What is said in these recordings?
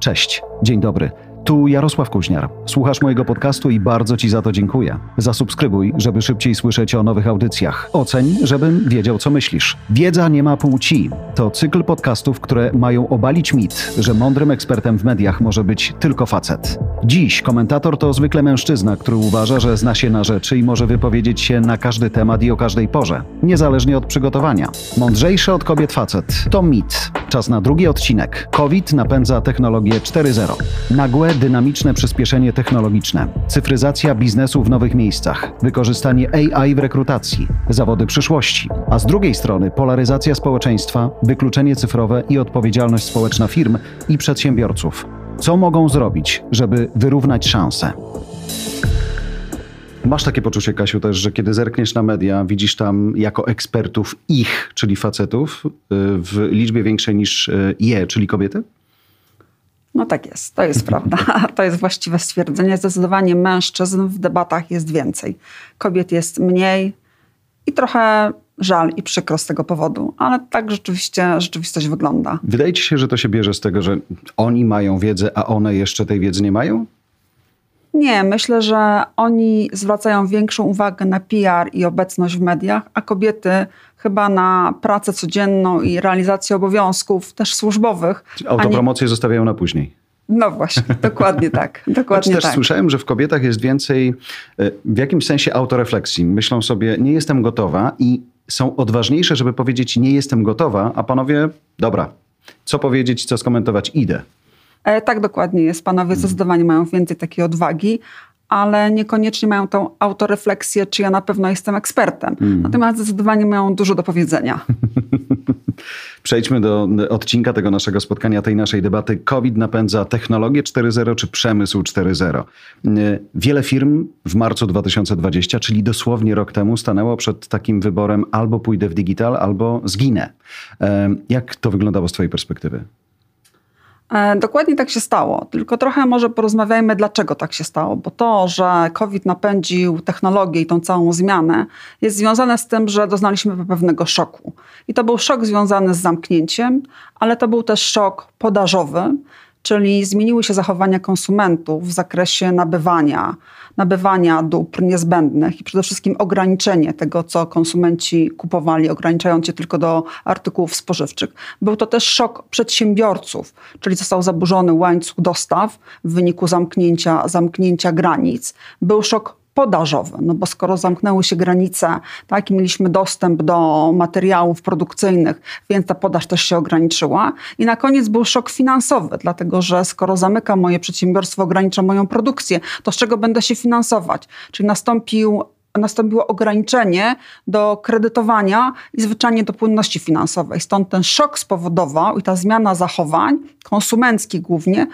Cześć, dzień dobry. Tu Jarosław Kuźniar. Słuchasz mojego podcastu i bardzo Ci za to dziękuję. Zasubskrybuj, żeby szybciej słyszeć o nowych audycjach. Oceń, żebym wiedział, co myślisz. Wiedza nie ma płci. To cykl podcastów, które mają obalić mit, że mądrym ekspertem w mediach może być tylko facet. Dziś komentator to zwykle mężczyzna, który uważa, że zna się na rzeczy i może wypowiedzieć się na każdy temat i o każdej porze, niezależnie od przygotowania. Mądrzejszy od kobiet facet to mit. Czas na drugi odcinek. COVID napędza technologię 4.0. Nagłe dynamiczne przyspieszenie technologiczne, cyfryzacja biznesu w nowych miejscach, wykorzystanie AI w rekrutacji, zawody przyszłości, a z drugiej strony polaryzacja społeczeństwa, wykluczenie cyfrowe i odpowiedzialność społeczna firm i przedsiębiorców. Co mogą zrobić, żeby wyrównać szanse? Masz takie poczucie, Kasiu, też, że kiedy zerkniesz na media, widzisz tam jako ekspertów ich, czyli facetów, y, w liczbie większej niż y, je, czyli kobiety? No tak jest, to jest prawda. To jest właściwe stwierdzenie. Zdecydowanie mężczyzn w debatach jest więcej. Kobiet jest mniej i trochę żal i przykro z tego powodu, ale tak rzeczywiście rzeczywistość wygląda. Wydaje ci się, że to się bierze z tego, że oni mają wiedzę, a one jeszcze tej wiedzy nie mają? Nie, myślę, że oni zwracają większą uwagę na PR i obecność w mediach, a kobiety chyba na pracę codzienną i realizację obowiązków też służbowych. Czyli autopromocję nie... zostawiają na później. No właśnie, dokładnie tak. Dokładnie też tak. słyszałem, że w kobietach jest więcej e, w jakimś sensie autorefleksji. Myślą sobie, nie jestem gotowa i są odważniejsze, żeby powiedzieć, nie jestem gotowa, a panowie, dobra, co powiedzieć, co skomentować, idę. E, tak dokładnie jest. Panowie hmm. zdecydowanie mają więcej takiej odwagi, ale niekoniecznie mają tą autorefleksję, czy ja na pewno jestem ekspertem. Mm. Natomiast zdecydowanie mają dużo do powiedzenia. Przejdźmy do odcinka tego naszego spotkania, tej naszej debaty. COVID napędza technologię 4.0 czy przemysł 4.0. Wiele firm w marcu 2020, czyli dosłownie rok temu, stanęło przed takim wyborem albo pójdę w digital, albo zginę. Jak to wyglądało z Twojej perspektywy? E, dokładnie tak się stało, tylko trochę może porozmawiajmy, dlaczego tak się stało, bo to, że COVID napędził technologię i tą całą zmianę, jest związane z tym, że doznaliśmy pewnego szoku. I to był szok związany z zamknięciem, ale to był też szok podażowy, czyli zmieniły się zachowania konsumentów w zakresie nabywania, nabywania dóbr niezbędnych i przede wszystkim ograniczenie tego, co konsumenci kupowali, ograniczając się tylko do artykułów spożywczych. Był to też szok przedsiębiorców, czyli został zaburzony łańcuch dostaw w wyniku zamknięcia, zamknięcia granic. Był szok podażowy, no bo skoro zamknęły się granice, tak, i mieliśmy dostęp do materiałów produkcyjnych, więc ta podaż też się ograniczyła. I na koniec był szok finansowy, dlatego że skoro zamyka moje przedsiębiorstwo, ogranicza moją produkcję, to z czego będę się finansować? Czyli nastąpił nastąpiło ograniczenie do kredytowania i zwyczajnie do płynności finansowej. Stąd ten szok spowodował i ta zmiana zachowań, konsumenckich głównie,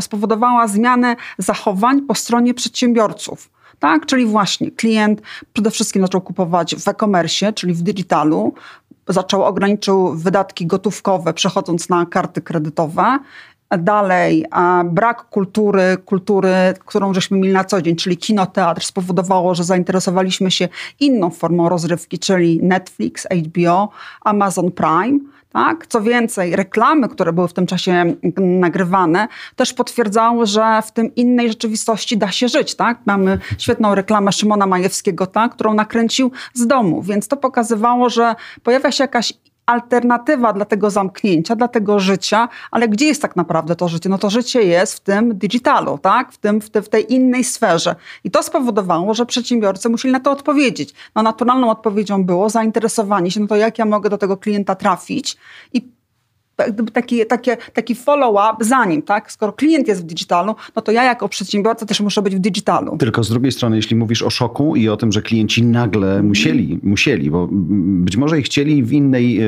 spowodowała zmianę zachowań po stronie przedsiębiorców. Tak, czyli właśnie klient przede wszystkim zaczął kupować w e-commerce, czyli w digitalu, zaczął ograniczył wydatki gotówkowe, przechodząc na karty kredytowe. Dalej, brak kultury, kultury, którą żeśmy mieli na co dzień, czyli kino, teatr, spowodowało, że zainteresowaliśmy się inną formą rozrywki, czyli Netflix, HBO, Amazon Prime. Tak? Co więcej, reklamy, które były w tym czasie nagrywane, też potwierdzały, że w tym innej rzeczywistości da się żyć. Tak? Mamy świetną reklamę Szymona Majewskiego, tak? którą nakręcił z domu, więc to pokazywało, że pojawia się jakaś alternatywa dla tego zamknięcia, dla tego życia, ale gdzie jest tak naprawdę to życie? No to życie jest w tym digitalu, tak? w, tym, w, te, w tej innej sferze. I to spowodowało, że przedsiębiorcy musieli na to odpowiedzieć. No naturalną odpowiedzią było zainteresowanie się, no to jak ja mogę do tego klienta trafić i taki, takie, taki follow-up za nim, tak? Skoro klient jest w digitalu, no to ja jako przedsiębiorca też muszę być w digitalu. Tylko z drugiej strony, jeśli mówisz o szoku i o tym, że klienci nagle musieli, musieli, bo być może i chcieli w innej e,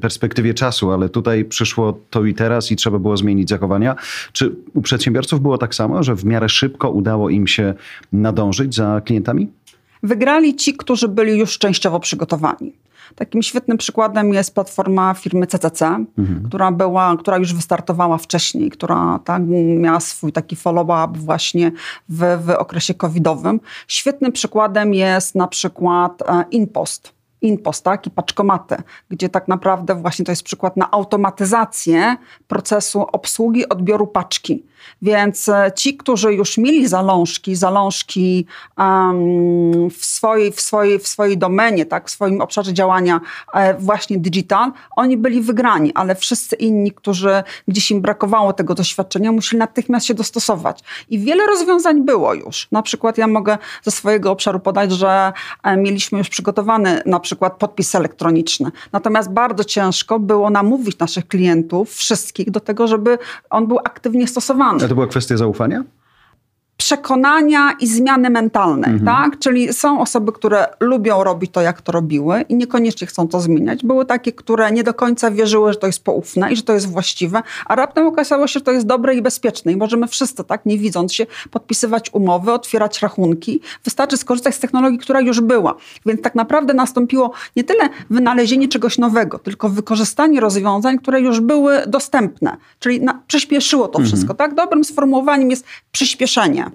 perspektywie czasu, ale tutaj przyszło to i teraz i trzeba było zmienić zachowania. Czy u przedsiębiorców było tak samo, że w miarę szybko udało im się nadążyć za klientami? Wygrali ci, którzy byli już częściowo przygotowani. Takim świetnym przykładem jest platforma firmy CCC, mhm. która, była, która już wystartowała wcześniej, która tak, miała swój taki follow-up właśnie w, w okresie covidowym. Świetnym przykładem jest na przykład e, InPost. InPost, tak, i paczkomaty, gdzie tak naprawdę właśnie to jest przykład na automatyzację procesu obsługi odbioru paczki. Więc e, ci, którzy już mieli zalążki, zalążki um, w, swojej, w, swojej, w swojej domenie, tak, w swoim obszarze działania e, właśnie digital, oni byli wygrani, ale wszyscy inni, którzy gdzieś im brakowało tego doświadczenia, musieli natychmiast się dostosować. I wiele rozwiązań było już. Na przykład ja mogę ze swojego obszaru podać, że e, mieliśmy już przygotowany na przykład podpis elektroniczny. Natomiast bardzo ciężko było namówić naszych klientów, wszystkich do tego, żeby on był aktywnie stosowany. A to była kwestia zaufania? Przekonania i zmiany mentalne, mhm. tak? Czyli są osoby, które lubią robić to, jak to robiły i niekoniecznie chcą to zmieniać. Były takie, które nie do końca wierzyły, że to jest poufne i że to jest właściwe, a raptem okazało się, że to jest dobre i bezpieczne i możemy wszyscy, tak, nie widząc się, podpisywać umowy, otwierać rachunki. Wystarczy skorzystać z technologii, która już była. Więc tak naprawdę nastąpiło nie tyle wynalezienie czegoś nowego, tylko wykorzystanie rozwiązań, które już były dostępne. Czyli na, przyspieszyło to mhm. wszystko, tak? Dobrym sformułowaniem jest przyspieszenie.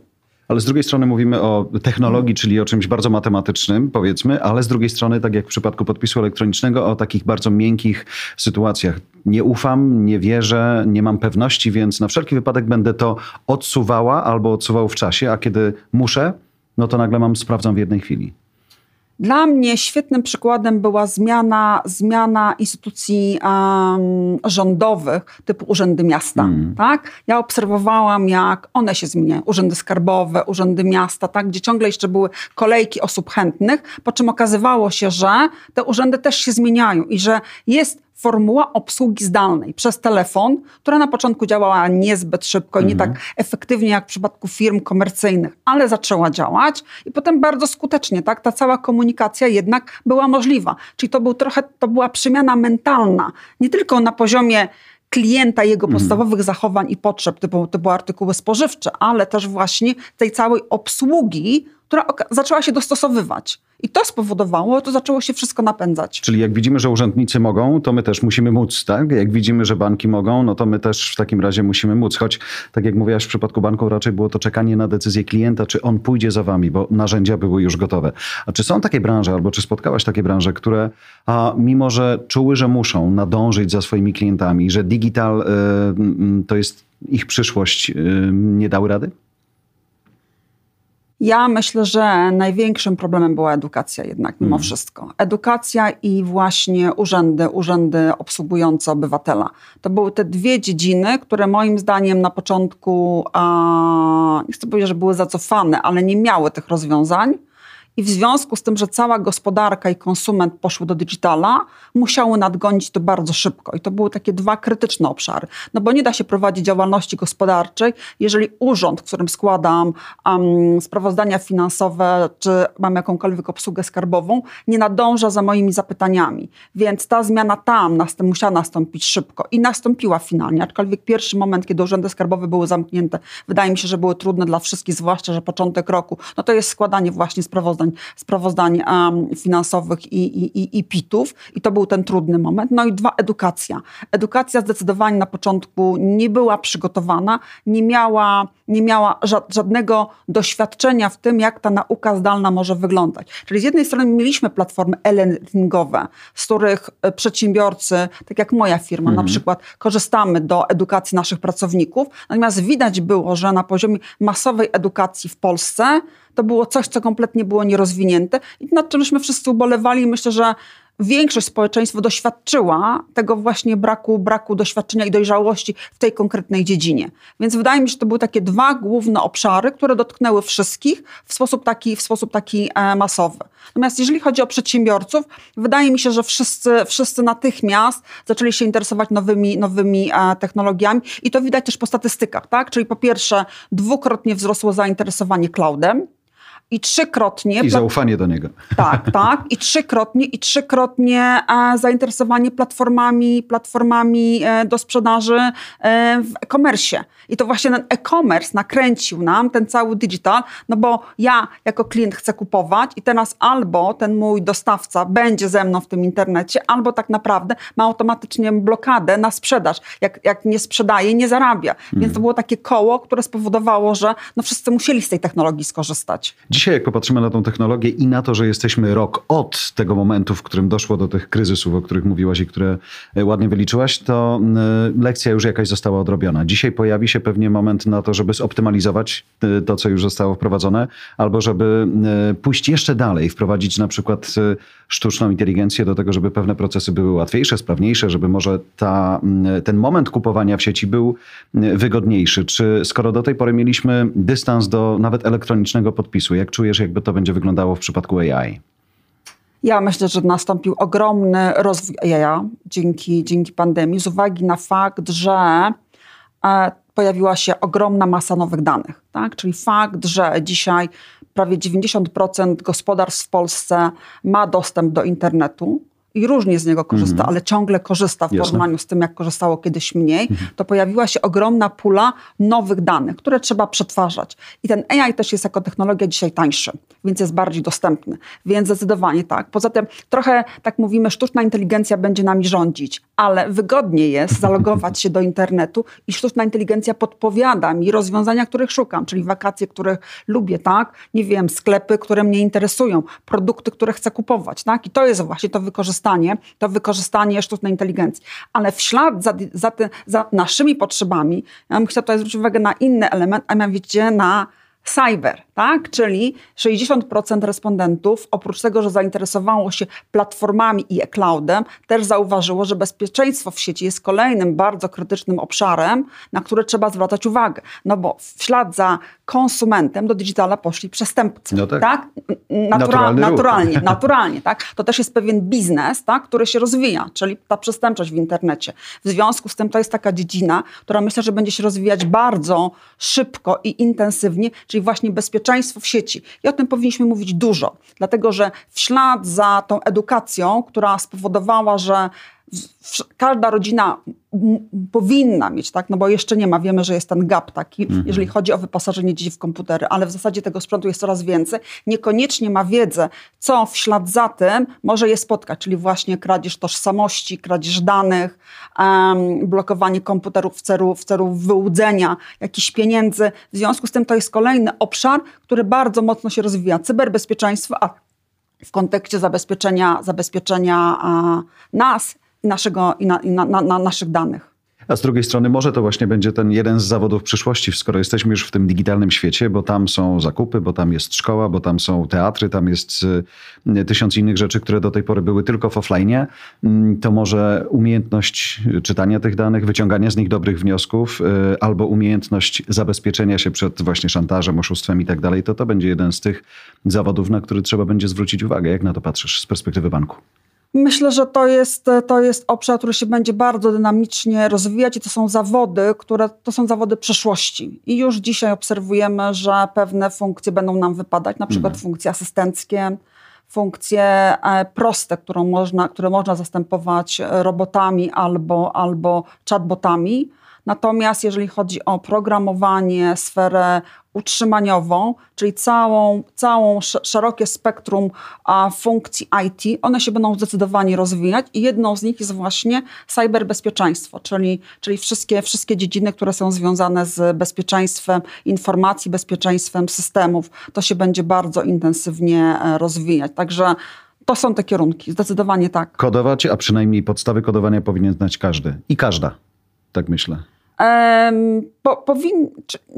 Ale z drugiej strony mówimy o technologii, czyli o czymś bardzo matematycznym, powiedzmy, ale z drugiej strony, tak jak w przypadku podpisu elektronicznego, o takich bardzo miękkich sytuacjach. Nie ufam, nie wierzę, nie mam pewności, więc na wszelki wypadek będę to odsuwała albo odsuwał w czasie, a kiedy muszę, no to nagle mam, sprawdzam w jednej chwili. Dla mnie świetnym przykładem była zmiana, zmiana instytucji um, rządowych typu urzędy miasta. Mm. Tak? Ja obserwowałam, jak one się zmieniają. Urzędy skarbowe, urzędy miasta, tak? gdzie ciągle jeszcze były kolejki osób chętnych, po czym okazywało się, że te urzędy też się zmieniają i że jest formuła obsługi zdalnej przez telefon, która na początku działała niezbyt szybko i nie tak mhm. efektywnie jak w przypadku firm komercyjnych, ale zaczęła działać i potem bardzo skutecznie, tak? Ta cała komunikacja jednak była możliwa. Czyli to był trochę, to była przemiana mentalna, nie tylko na poziomie klienta, jego mhm. podstawowych zachowań i potrzeb, typu, typu artykuły spożywcze, ale też właśnie tej całej obsługi, która zaczęła się dostosowywać. I to spowodowało, to zaczęło się wszystko napędzać. Czyli jak widzimy, że urzędnicy mogą, to my też musimy móc, tak? Jak widzimy, że banki mogą, no to my też w takim razie musimy móc. Choć, tak jak mówiłaś, w przypadku banku raczej było to czekanie na decyzję klienta, czy on pójdzie za wami, bo narzędzia były już gotowe. A czy są takie branże, albo czy spotkałaś takie branże, które a, mimo, że czuły, że muszą nadążyć za swoimi klientami, że digital y, to jest ich przyszłość, y, nie dały rady? Ja myślę, że największym problemem była edukacja jednak mimo hmm. wszystko. Edukacja i właśnie urzędy, urzędy obsługujące obywatela. To były te dwie dziedziny, które moim zdaniem na początku, a, nie chcę powiedzieć, że były zacofane, ale nie miały tych rozwiązań. I w związku z tym, że cała gospodarka i konsument poszły do digitala, musiały nadgonić to bardzo szybko. I to były takie dwa krytyczne obszary. No bo nie da się prowadzić działalności gospodarczej, jeżeli urząd, którym składam um, sprawozdania finansowe, czy mam jakąkolwiek obsługę skarbową, nie nadąża za moimi zapytaniami. Więc ta zmiana tam następ, musiała nastąpić szybko i nastąpiła finalnie. Aczkolwiek pierwszy moment, kiedy urzędy skarbowe były zamknięte, wydaje mi się, że były trudne dla wszystkich, zwłaszcza, że początek roku, no to jest składanie właśnie sprawozdań sprawozdań, sprawozdań finansowych i, i, i PIT-ów i to był ten trudny moment. No i dwa, edukacja. Edukacja zdecydowanie na początku nie była przygotowana, nie miała, nie miała żadnego doświadczenia w tym, jak ta nauka zdalna może wyglądać. Czyli z jednej strony mieliśmy platformy e-learningowe, z których e, przedsiębiorcy, tak jak moja firma mhm. na przykład, korzystamy do edukacji naszych pracowników, natomiast widać było, że na poziomie masowej edukacji w Polsce to było coś, co kompletnie było nierozwinięte i nad czymśmy wszyscy ubolewali. Myślę, że większość społeczeństwa doświadczyła tego właśnie braku, braku doświadczenia i dojrzałości w tej konkretnej dziedzinie. Więc wydaje mi się, że to były takie dwa główne obszary, które dotknęły wszystkich w sposób taki, w sposób taki e, masowy. Natomiast jeżeli chodzi o przedsiębiorców, wydaje mi się, że wszyscy, wszyscy natychmiast zaczęli się interesować nowymi, nowymi e, technologiami i to widać też po statystykach, tak? Czyli po pierwsze dwukrotnie wzrosło zainteresowanie cloudem, i trzykrotnie. I zaufanie do niego. Tak, tak. I trzykrotnie, i trzykrotnie e, zainteresowanie platformami, platformami e, do sprzedaży e, w e-commerce. I to właśnie ten e-commerce nakręcił nam ten cały digital, no bo ja jako klient chcę kupować i teraz albo ten mój dostawca będzie ze mną w tym internecie, albo tak naprawdę ma automatycznie blokadę na sprzedaż. Jak, jak nie sprzedaje, nie zarabia. Więc to było takie koło, które spowodowało, że no wszyscy musieli z tej technologii skorzystać. Dzisiaj, jak popatrzymy na tą technologię i na to, że jesteśmy rok od tego momentu, w którym doszło do tych kryzysów, o których mówiłaś i które e, ładnie wyliczyłaś, to e, lekcja już jakaś została odrobiona. Dzisiaj pojawi się pewnie moment na to, żeby zoptymalizować e, to, co już zostało wprowadzone, albo żeby pójść jeszcze dalej, wprowadzić na przykład sztuczną inteligencję do tego, żeby pewne procesy były łatwiejsze, sprawniejsze, żeby może ta, ten moment kupowania w sieci był wygodniejszy. Czy skoro do tej pory mieliśmy dystans do nawet elektronicznego podpisu, jak czujesz, jakby to będzie wyglądało w przypadku AI? Ja myślę, że nastąpił ogromny rozwój AI dzięki, dzięki pandemii, z uwagi na fakt, że e, pojawiła się ogromna masa nowych danych. Tak? Czyli fakt, że dzisiaj prawie 90% gospodarstw w Polsce ma dostęp do internetu i różnie z niego korzysta, mm. ale ciągle korzysta w Jasne. porównaniu z tym, jak korzystało kiedyś mniej, mm. to pojawiła się ogromna pula nowych danych, które trzeba przetwarzać. I ten AI też jest jako technologia dzisiaj tańszy, więc jest bardziej dostępny. Więc zdecydowanie tak. Poza tym trochę, tak mówimy, sztuczna inteligencja będzie nami rządzić, ale wygodnie jest zalogować się do internetu i sztuczna inteligencja podpowiada mi rozwiązania, których szukam, czyli wakacje, których lubię, tak? Nie wiem, sklepy, które mnie interesują, produkty, które chcę kupować, tak? I to jest właśnie to wykorzystanie wykorzystanie, to wykorzystanie sztucznej inteligencji. Ale w ślad za, za, za naszymi potrzebami, ja bym chciała tutaj zwrócić uwagę na inny element, a mianowicie na cyber, tak? Czyli 60% respondentów, oprócz tego, że zainteresowało się platformami i e-cloudem, też zauważyło, że bezpieczeństwo w sieci jest kolejnym bardzo krytycznym obszarem, na które trzeba zwracać uwagę. No bo w ślad za konsumentem do digitala poszli przestępcy, no tak? tak? Natura naturalnie, naturalnie, tak? To też jest pewien biznes, tak? który się rozwija, czyli ta przestępczość w internecie. W związku z tym to jest taka dziedzina, która myślę, że będzie się rozwijać bardzo szybko i intensywnie, czyli właśnie bezpieczeństwo w sieci. I o tym powinniśmy mówić dużo, dlatego że w ślad za tą edukacją, która spowodowała, że każda rodzina powinna mieć, tak? no bo jeszcze nie ma, wiemy, że jest ten gap taki, mhm. jeżeli chodzi o wyposażenie dzieci w komputery, ale w zasadzie tego sprzętu jest coraz więcej, niekoniecznie ma wiedzę, co w ślad za tym może je spotkać, czyli właśnie kradzież tożsamości, kradzież danych, um, blokowanie komputerów w celu, w celu wyłudzenia jakichś pieniędzy. W związku z tym to jest kolejny obszar, który bardzo mocno się rozwija. Cyberbezpieczeństwo, a w kontekście zabezpieczenia, zabezpieczenia a, nas naszego, na, na, na, naszych danych. A z drugiej strony może to właśnie będzie ten jeden z zawodów przyszłości, skoro jesteśmy już w tym digitalnym świecie, bo tam są zakupy, bo tam jest szkoła, bo tam są teatry, tam jest y, tysiąc innych rzeczy, które do tej pory były tylko w offline, mm, to może umiejętność czytania tych danych, wyciągania z nich dobrych wniosków y, albo umiejętność zabezpieczenia się przed właśnie szantażem, oszustwem i tak dalej, to to będzie jeden z tych zawodów, na który trzeba będzie zwrócić uwagę. Jak na to patrzysz z perspektywy banku? Myślę, że to jest, to jest obszar, który się będzie bardzo dynamicznie rozwijać i to są zawody, które to są zawody przyszłości. I już dzisiaj obserwujemy, że pewne funkcje będą nam wypadać, na przykład mhm. funkcje asystenckie, funkcje e, proste, którą można, które można zastępować robotami albo, albo chatbotami. Natomiast jeżeli chodzi o programowanie, sferę utrzymaniową, czyli całą, całą szerokie spektrum funkcji IT, one się będą zdecydowanie rozwijać i jedną z nich jest właśnie cyberbezpieczeństwo, czyli, czyli wszystkie, wszystkie dziedziny, które są związane z bezpieczeństwem informacji, bezpieczeństwem systemów. To się będzie bardzo intensywnie e, rozwijać. Także to są te kierunki, zdecydowanie tak. Kodować, a przynajmniej podstawy kodowania powinien znać każdy i każda, tak myślę. Po, powin...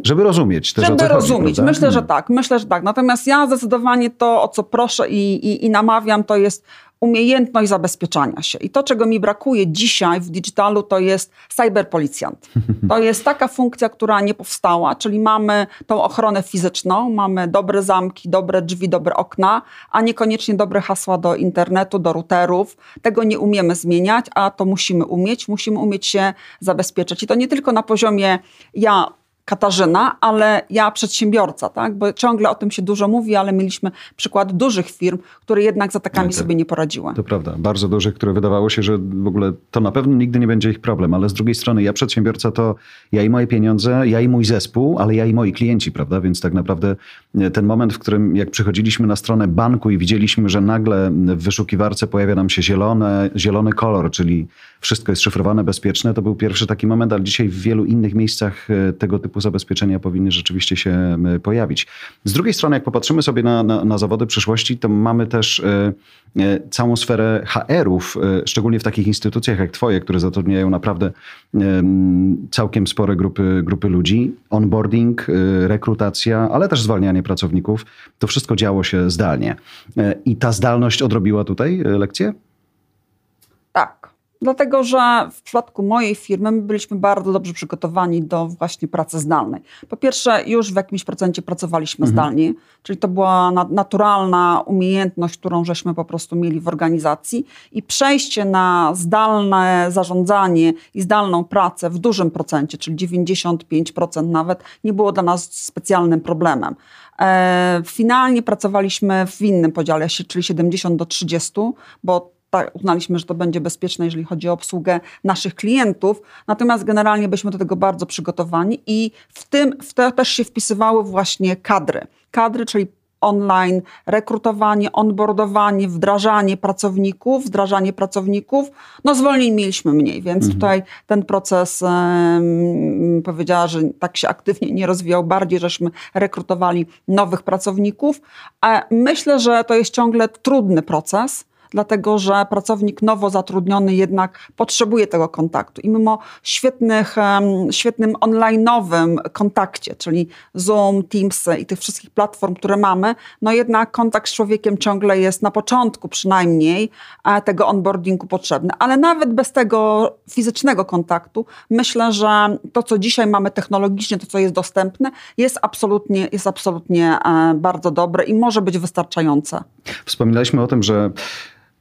Żeby rozumieć też Żeby rozumieć. Chodzi, myślę, że tak. Myślę, że tak. Natomiast ja zdecydowanie to, o co proszę i, i, i namawiam, to jest umiejętność zabezpieczania się. I to, czego mi brakuje dzisiaj w digitalu, to jest cyberpolicjant. To jest taka funkcja, która nie powstała, czyli mamy tą ochronę fizyczną, mamy dobre zamki, dobre drzwi, dobre okna, a niekoniecznie dobre hasła do internetu, do routerów. Tego nie umiemy zmieniać, a to musimy umieć. Musimy umieć się zabezpieczyć. I to nie tylko na poziomie ja Katarzyna, ale ja przedsiębiorca, tak? bo ciągle o tym się dużo mówi, ale mieliśmy przykład dużych firm, które jednak z atakami no, sobie nie poradziły. To prawda, bardzo dużych, które wydawało się, że w ogóle to na pewno nigdy nie będzie ich problem, ale z drugiej strony ja przedsiębiorca to ja i moje pieniądze, ja i mój zespół, ale ja i moi klienci, prawda? Więc tak naprawdę e, ten moment, w którym jak przychodziliśmy na stronę banku i widzieliśmy, że nagle w wyszukiwarce pojawia nam się zielone, zielony kolor, czyli wszystko jest szyfrowane, bezpieczne, to był pierwszy taki moment, ale dzisiaj w wielu innych miejscach e, tego typu typu zabezpieczenia powinny rzeczywiście się pojawić. Z drugiej strony, jak popatrzymy sobie na, na, na zawody przyszłości, to mamy też całą sferę HR-ów, szczególnie w takich instytucjach jak Twoje, które zatrudniają naprawdę całkiem spore grupy, grupy ludzi. Onboarding, rekrutacja, ale też zwalnianie pracowników. To wszystko działo się zdalnie. I ta zdalność odrobiła tutaj lekcję? Dlatego, że w przypadku mojej firmy my byliśmy bardzo dobrze przygotowani do właśnie pracy zdalnej. Po pierwsze, już w jakimś procencie pracowaliśmy mhm. zdalnie, czyli to była naturalna umiejętność, którą żeśmy po prostu mieli w organizacji i przejście na zdalne zarządzanie i zdalną pracę w dużym procencie, czyli 95% nawet, nie było dla nas specjalnym problemem. E, finalnie pracowaliśmy w innym podziale, czyli 70 do 30, bo tak, uznaliśmy, że to będzie bezpieczne, jeżeli chodzi o obsługę naszych klientów. Natomiast generalnie byliśmy do tego bardzo przygotowani i w tym w to też się wpisywały właśnie kadry. Kadry, czyli online, rekrutowanie, onboardowanie, wdrażanie pracowników, wdrażanie pracowników. No zwolnień mieliśmy mniej, więc mhm. tutaj ten proces um, powiedziała, że tak się aktywnie nie rozwijał, bardziej żeśmy rekrutowali nowych pracowników. A myślę, że to jest ciągle trudny proces, dlatego że pracownik nowo zatrudniony jednak potrzebuje tego kontaktu. I mimo świetnych, świetnym online'owym kontakcie, czyli Zoom, Teams i tych wszystkich platform, które mamy, no jednak kontakt z człowiekiem ciągle jest na początku przynajmniej e, tego onboardingu potrzebny. Ale nawet bez tego fizycznego kontaktu, myślę, że to, co dzisiaj mamy technologicznie, to, co jest dostępne, jest absolutnie, jest absolutnie e, bardzo dobre i może być wystarczające. Wspominaliśmy o tym, że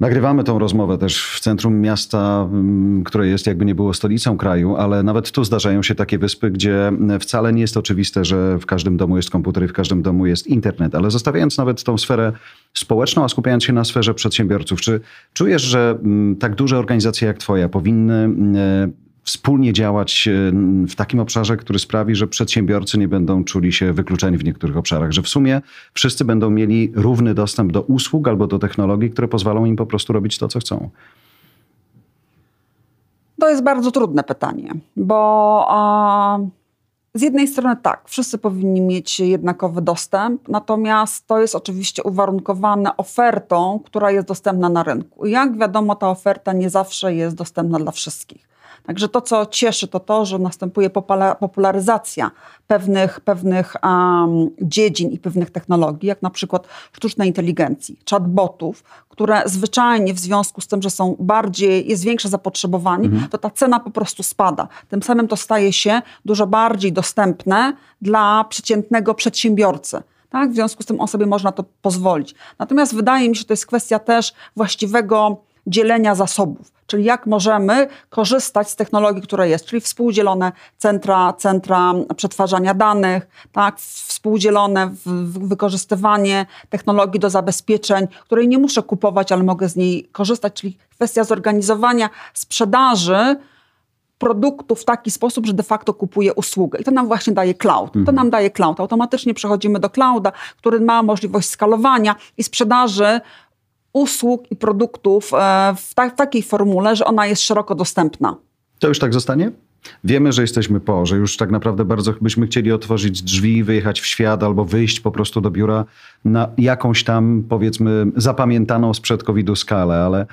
Nagrywamy tą rozmowę też w centrum miasta, mm, które jest jakby nie było stolicą kraju, ale nawet tu zdarzają się takie wyspy, gdzie wcale nie jest oczywiste, że w każdym domu jest komputer i w każdym domu jest internet. Ale zostawiając nawet tą sferę społeczną, a skupiając się na sferze przedsiębiorców, czy czujesz, że mm, tak duże organizacje jak Twoja powinny mm, wspólnie działać e, w takim obszarze, który sprawi, że przedsiębiorcy nie będą czuli się wykluczeni w niektórych obszarach, że w sumie wszyscy będą mieli równy dostęp do usług albo do technologii, które pozwolą im po prostu robić to, co chcą? To jest bardzo trudne pytanie, bo z jednej strony tak, wszyscy powinni mieć jednakowy dostęp, natomiast to jest oczywiście uwarunkowane ofertą, która jest dostępna na rynku. Jak wiadomo, ta oferta nie zawsze jest dostępna dla wszystkich. Także to, co cieszy, to to, że następuje popularyzacja pewnych, pewnych um, dziedzin i pewnych technologii, jak na przykład sztucznej inteligencji, chatbotów, które zwyczajnie w związku z tym, że są bardziej, jest większe zapotrzebowanie, mhm. to ta cena po prostu spada. Tym samym to staje się dużo bardziej dostępne dla przeciętnego przedsiębiorcy. Tak? W związku z tym on sobie można to pozwolić. Natomiast wydaje mi się, że to jest kwestia też właściwego dzielenia zasobów, czyli jak możemy korzystać z technologii, która jest, czyli współdzielone centra, centra przetwarzania danych, tak, współdzielone wykorzystywanie technologii do zabezpieczeń, której nie muszę kupować, ale mogę z niej korzystać, czyli kwestia zorganizowania sprzedaży produktu w taki sposób, że de facto kupuje usługę. I to nam właśnie daje cloud. To mhm. nam daje cloud. Automatycznie przechodzimy do clouda, który ma możliwość skalowania i sprzedaży usług i produktów e, w, ta, w takiej formule, że ona jest szeroko dostępna. To już tak zostanie? Wiemy, że jesteśmy po, że już tak naprawdę bardzo byśmy chcieli otworzyć drzwi, wyjechać w świat albo wyjść po prostu do biura na jakąś tam, powiedzmy, zapamiętaną sprzed COVID-u skalę, ale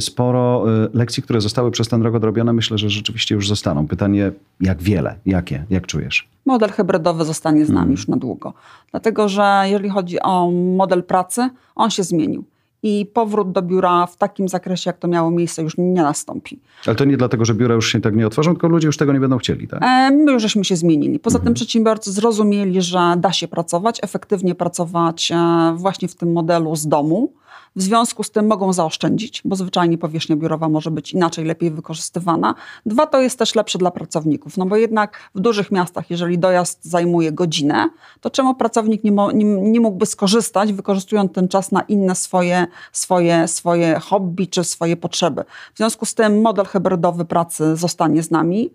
sporo y, lekcji, które zostały przez ten rok odrobione, myślę, że rzeczywiście już zostaną. Pytanie, jak wiele, jakie, jak czujesz? Model hybrydowy zostanie z nami hmm. już na długo. Dlatego, że jeżeli chodzi o model pracy, on się zmienił i powrót do biura w takim zakresie, jak to miało miejsce, już nie nastąpi. Ale to nie dlatego, że biura już się tak nie otworzą, tylko ludzie już tego nie będą chcieli, tak? E, my już żeśmy się zmienili. Poza mhm. tym przedsiębiorcy zrozumieli, że da się pracować, efektywnie pracować e, właśnie w tym modelu z domu. W związku z tym mogą zaoszczędzić, bo zwyczajnie powierzchnia biurowa może być inaczej, lepiej wykorzystywana. Dwa, to jest też lepsze dla pracowników, no bo jednak w dużych miastach, jeżeli dojazd zajmuje godzinę, to czemu pracownik nie, mo, nie, nie mógłby skorzystać, wykorzystując ten czas na inne swoje, swoje, swoje hobby czy swoje potrzeby. W związku z tym model hybrydowy pracy zostanie z nami.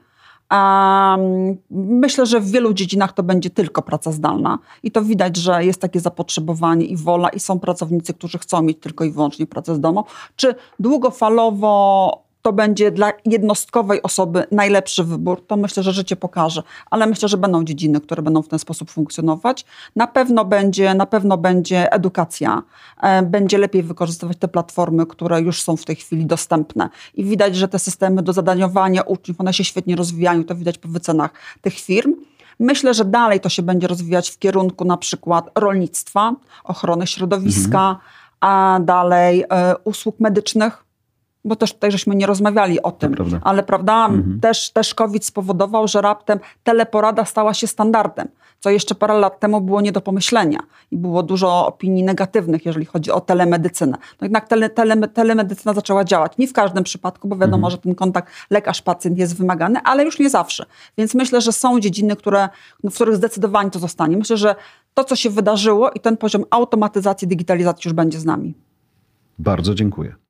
Myślę, że w wielu dziedzinach to będzie tylko praca zdalna i to widać, że jest takie zapotrzebowanie i wola i są pracownicy, którzy chcą mieć tylko i wyłącznie pracę z domu. Czy długofalowo to będzie dla jednostkowej osoby najlepszy wybór, to myślę, że życie pokaże. Ale myślę, że będą dziedziny, które będą w ten sposób funkcjonować. Na pewno będzie, na pewno będzie edukacja. E, będzie lepiej wykorzystywać te platformy, które już są w tej chwili dostępne. I widać, że te systemy do zadaniowania uczniów, one się świetnie rozwijają. To widać po wycenach tych firm. Myślę, że dalej to się będzie rozwijać w kierunku na przykład rolnictwa, ochrony środowiska, mhm. a dalej e, usług medycznych bo też tutaj żeśmy nie rozmawiali o tym, prawda. ale prawda, mhm. też, też COVID spowodował, że raptem teleporada stała się standardem, co jeszcze parę lat temu było nie do pomyślenia i było dużo opinii negatywnych, jeżeli chodzi o telemedycynę. No jednak tele, tele, telemedycyna zaczęła działać. Nie w każdym przypadku, bo wiadomo, mhm. że ten kontakt lekarz-pacjent jest wymagany, ale już nie zawsze. Więc myślę, że są dziedziny, które, no, w których zdecydowanie to zostanie. Myślę, że to, co się wydarzyło i ten poziom automatyzacji, digitalizacji już będzie z nami. Bardzo dziękuję.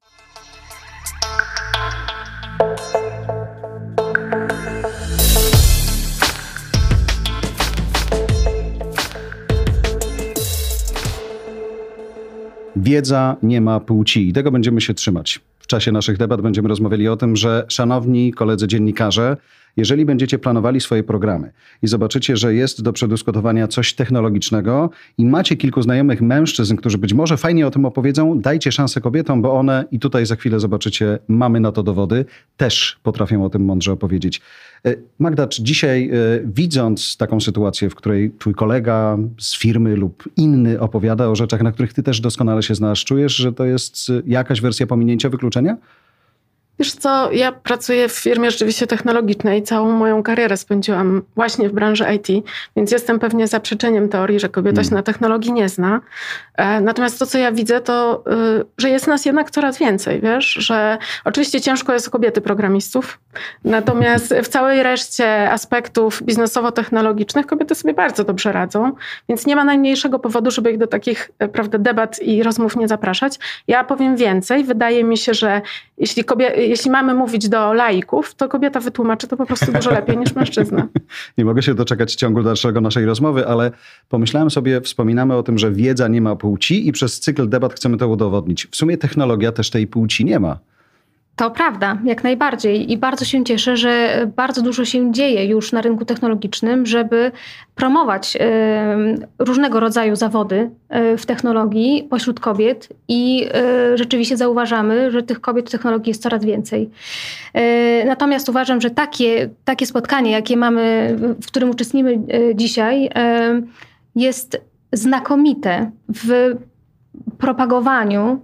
Wiedza nie ma płci i tego będziemy się trzymać. W czasie naszych debat będziemy rozmawiali o tym, że szanowni koledzy dziennikarze, jeżeli będziecie planowali swoje programy i zobaczycie, że jest do przedyskutowania coś technologicznego i macie kilku znajomych mężczyzn, którzy być może fajnie o tym opowiedzą, dajcie szansę kobietom, bo one, i tutaj za chwilę zobaczycie, mamy na to dowody, też potrafią o tym mądrze opowiedzieć. E, Magda, czy dzisiaj e, widząc taką sytuację, w której twój kolega z firmy lub inny opowiada o rzeczach, na których ty też doskonale się znasz, czujesz, że to jest e, jakaś wersja pominięcia wykluczenia? Wiesz co, ja pracuję w firmie rzeczywiście technologicznej. Całą moją karierę spędziłam właśnie w branży IT, więc jestem pewnie zaprzeczeniem teorii, że kobieta mm. się na technologii nie zna. E, natomiast to, co ja widzę, to, y, że jest nas jednak coraz więcej, wiesz, że oczywiście ciężko jest kobiety programistów, natomiast w całej reszcie aspektów biznesowo-technologicznych kobiety sobie bardzo dobrze radzą, więc nie ma najmniejszego powodu, żeby ich do takich e, prawda, debat i rozmów nie zapraszać. Ja powiem więcej. Wydaje mi się, że jeśli kobiety jeśli mamy mówić do laików, to kobieta wytłumaczy to po prostu dużo lepiej niż mężczyzna. Nie mogę się doczekać ciągu dalszego naszej rozmowy, ale pomyślałem sobie, wspominamy o tym, że wiedza nie ma płci i przez cykl debat chcemy to udowodnić. W sumie technologia też tej płci nie ma. To prawda, jak najbardziej. I bardzo się cieszę, że bardzo dużo się dzieje już na rynku technologicznym, żeby promować różnego rodzaju zawody e, w technologii pośród kobiet. I e, rzeczywiście zauważamy, że tych kobiet w technologii jest coraz więcej. E, natomiast uważam, że takie, takie spotkanie, jakie mamy, w którym uczestniczymy dzisiaj, jest znakomite w propagowaniu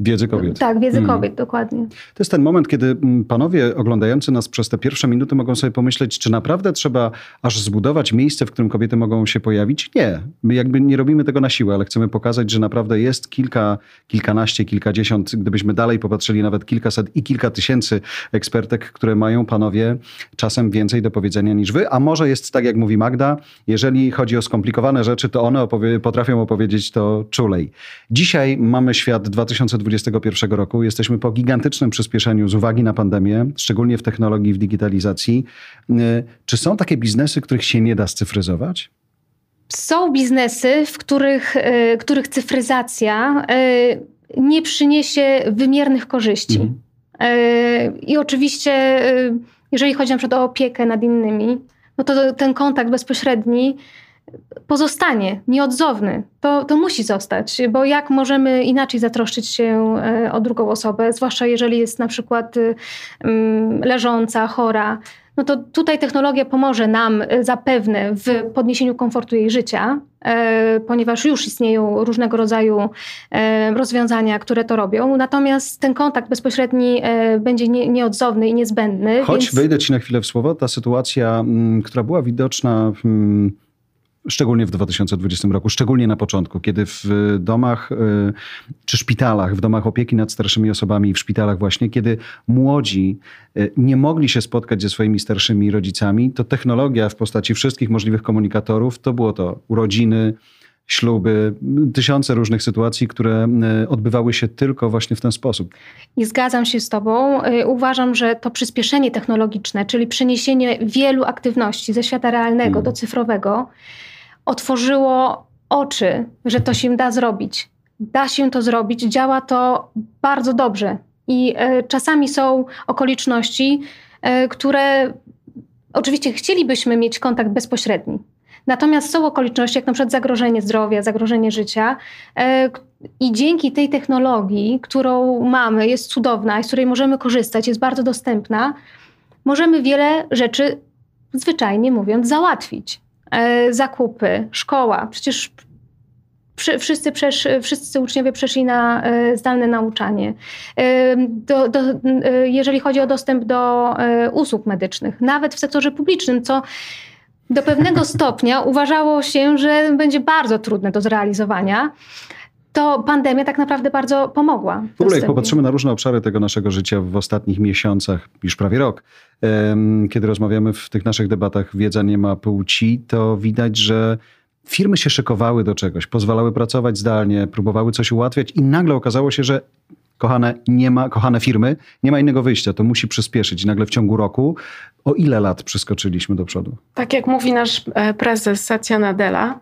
Wiedzy kobiet. Tak, wiedzy hmm. kobiet, dokładnie. To jest ten moment, kiedy mm, panowie oglądający nas przez te pierwsze minuty mogą sobie pomyśleć, czy naprawdę trzeba aż zbudować miejsce, w którym kobiety mogą się pojawić? Nie. My jakby nie robimy tego na siłę, ale chcemy pokazać, że naprawdę jest kilka, kilkanaście, kilkadziesiąt, gdybyśmy dalej popatrzyli, nawet kilkaset i kilka tysięcy ekspertek, które mają panowie czasem więcej do powiedzenia niż wy. A może jest tak, jak mówi Magda, jeżeli chodzi o skomplikowane rzeczy, to one opowie potrafią opowiedzieć to czulej. Dzisiaj mamy świat 2020 2021 roku. Jesteśmy po gigantycznym przyspieszeniu z uwagi na pandemię, szczególnie w technologii, w digitalizacji. Y, czy są takie biznesy, których się nie da scyfryzować? Są biznesy, w których, y, których cyfryzacja y, nie przyniesie wymiernych korzyści. Mhm. I oczywiście, jeżeli chodzi na przykład o opiekę nad innymi, no to ten kontakt bezpośredni pozostanie nieodzowny. To, to musi zostać, bo jak możemy inaczej zatroszczyć się e, o drugą osobę, zwłaszcza jeżeli jest na przykład y, mm, leżąca, chora, no to tutaj technologia pomoże nam e, zapewne w podniesieniu komfortu jej życia, e, ponieważ już istnieją różnego rodzaju rozwiązania, które to robią. Natomiast ten kontakt bezpośredni będzie nieodzowny i niezbędny. Choć więc... wejdę ci na chwilę w słowo, ta sytuacja, mm, która była widoczna mm, szczególnie w 2020 roku, szczególnie na początku, kiedy w domach e, czy szpitalach, w domach opieki nad starszymi osobami, w szpitalach właśnie, kiedy młodzi e, nie mogli się spotkać ze swoimi starszymi rodzicami, to technologia w postaci wszystkich możliwych komunikatorów, to było to urodziny, śluby, tysiące różnych sytuacji, które e, odbywały się tylko właśnie w ten sposób. I zgadzam się z Tobą. Uważam, że to przyspieszenie technologiczne, czyli przeniesienie wielu aktywności ze świata realnego hmm. do cyfrowego, otworzyło oczy, że to się da zrobić. Da się to zrobić, działa to bardzo dobrze. I czasami są okoliczności, które oczywiście chcielibyśmy mieć kontakt bezpośredni. Natomiast są okoliczności, jak na przykład zagrożenie zdrowia, zagrożenie życia. I dzięki tej technologii, którą mamy, jest cudowna i z której możemy korzystać, jest bardzo dostępna, możemy wiele rzeczy, zwyczajnie mówiąc, załatwić. E, zakupy, szkoła. Przecież wszyscy, przesz, wszyscy uczniowie przeszli na e, zdalne nauczanie. E, do, do, jeżeli chodzi o dostęp do usług medycznych, nawet w sektorze publicznym, co do pewnego stopnia uważało się, że będzie bardzo trudne do zrealizowania to pandemia tak naprawdę bardzo pomogła. W ogóle jak popatrzymy na różne obszary tego naszego życia w ostatnich miesiącach, już prawie rok, kiedy rozmawiamy w tych naszych debatach Wiedza nie ma płci, to widać, że firmy się szykowały do czegoś, pozwalały pracować zdalnie, próbowały coś ułatwiać i nagle okazało się, że kochane, nie ma, kochane firmy, nie ma innego wyjścia, to musi przyspieszyć. I nagle w ciągu roku o ile lat przeskoczyliśmy do przodu? Tak jak mówi nasz e, prezes Satya Nadella,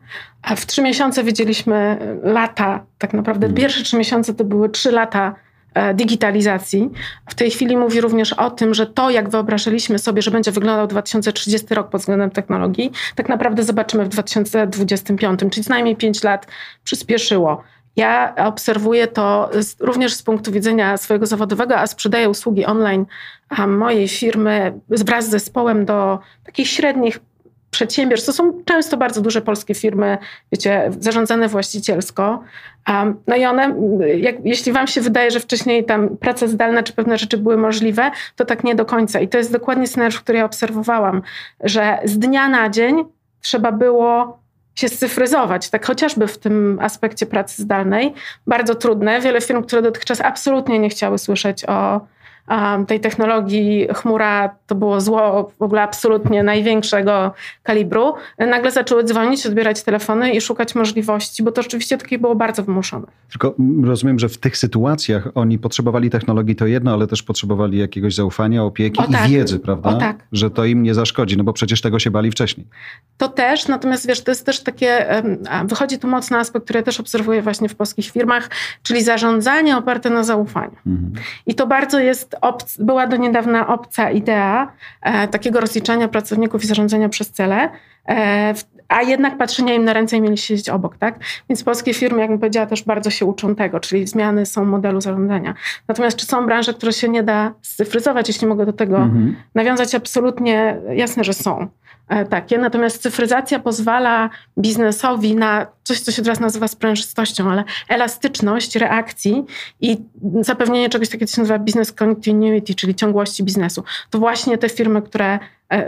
w trzy miesiące widzieliśmy lata, tak naprawdę hmm. pierwsze trzy miesiące to były trzy lata e, digitalizacji. W tej chwili mówi również o tym, że to, jak wyobrażaliśmy sobie, że będzie wyglądał 2030 rok pod względem technologii, tak naprawdę zobaczymy w 2025, czyli co najmniej 5 lat przyspieszyło. Ja obserwuję to również z punktu widzenia swojego zawodowego, a sprzedaję usługi online a mojej firmy wraz z zespołem do takich średnich przedsiębiorstw. To są często bardzo duże polskie firmy, wiecie, zarządzane właścicielsko. No i one, jak, jeśli wam się wydaje, że wcześniej tam praca zdalna czy pewne rzeczy były możliwe, to tak nie do końca. I to jest dokładnie scenariusz, który ja obserwowałam, że z dnia na dzień trzeba było się scyfryzować, tak chociażby w tym aspekcie pracy zdalnej. Bardzo trudne. Wiele firm, które dotychczas absolutnie nie chciały słyszeć o tej technologii chmura to było zło w ogóle absolutnie największego kalibru, nagle zaczęły dzwonić, odbierać telefony i szukać możliwości, bo to rzeczywiście takie było bardzo wymuszone. Tylko rozumiem, że w tych sytuacjach oni potrzebowali technologii to jedno, ale też potrzebowali jakiegoś zaufania, opieki o i tak. wiedzy, prawda? O tak. Że to im nie zaszkodzi, no bo przecież tego się bali wcześniej. To też, natomiast wiesz, to jest też takie, wychodzi tu mocny aspekt, który ja też obserwuję właśnie w polskich firmach, czyli zarządzanie oparte na zaufaniu. Mhm. I to bardzo jest obc, była do niedawna obca idea e, takiego rozliczania pracowników i zarządzania przez cele, e, a jednak patrzenia im na ręce i mieli siedzieć obok, tak? Więc polskie firmy, jak bym powiedziała, też bardzo się uczą tego, czyli zmiany są modelu zarządzania. Natomiast czy są branże, które się nie da scyfryzować, jeśli mogę do tego mhm. nawiązać? Absolutnie jasne, że są. E, takie. Natomiast cyfryzacja pozwala biznesowi na coś, co się teraz nazywa sprężystością, ale elastyczność reakcji i zapewnienie czegoś takiego, co się nazywa business continuity, czyli ciągłości biznesu. To właśnie te firmy, które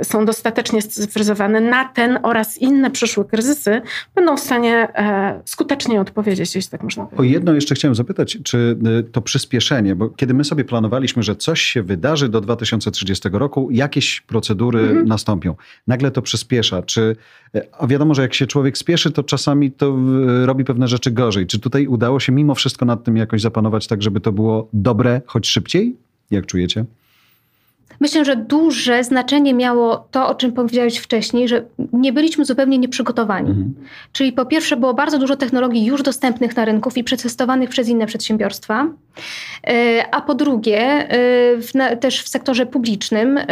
są dostatecznie scyfryzowane na ten oraz inne przyszłe kryzysy, będą w stanie e, skutecznie odpowiedzieć, jeśli tak można powiedzieć. O jedno jeszcze chciałem zapytać, czy e, to przyspieszenie, bo kiedy my sobie planowaliśmy, że coś się wydarzy do 2030 roku, jakieś procedury mhm. nastąpią, nagle to przyspiesza. Czy, a wiadomo, że jak się człowiek spieszy, to czasami to robi pewne rzeczy gorzej. Czy tutaj udało się mimo wszystko nad tym jakoś zapanować tak, żeby to było dobre, choć szybciej? Jak czujecie? Myślę, że duże znaczenie miało to, o czym powiedziałeś wcześniej, że nie byliśmy zupełnie nieprzygotowani. Mhm. Czyli po pierwsze było bardzo dużo technologii już dostępnych na rynku i przetestowanych przez inne przedsiębiorstwa. E, a po drugie, e, w, na, też w sektorze publicznym, e,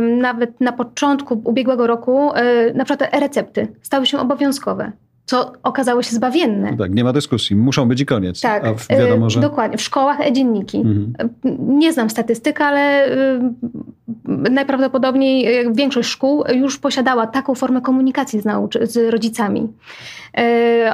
nawet na początku ubiegłego roku, na przykład e-recepty stały się obowiązkowe co okazało się zbawienne. No tak, nie ma dyskusji. Muszą być i koniec. Tak, A wiadomo, że... dokładnie. W szkołach e-dzienniki. Mhm. Nie znam statystyk, ale najprawdopodobniej większość szkół już posiadała taką formę komunikacji z, nauczy- z rodzicami.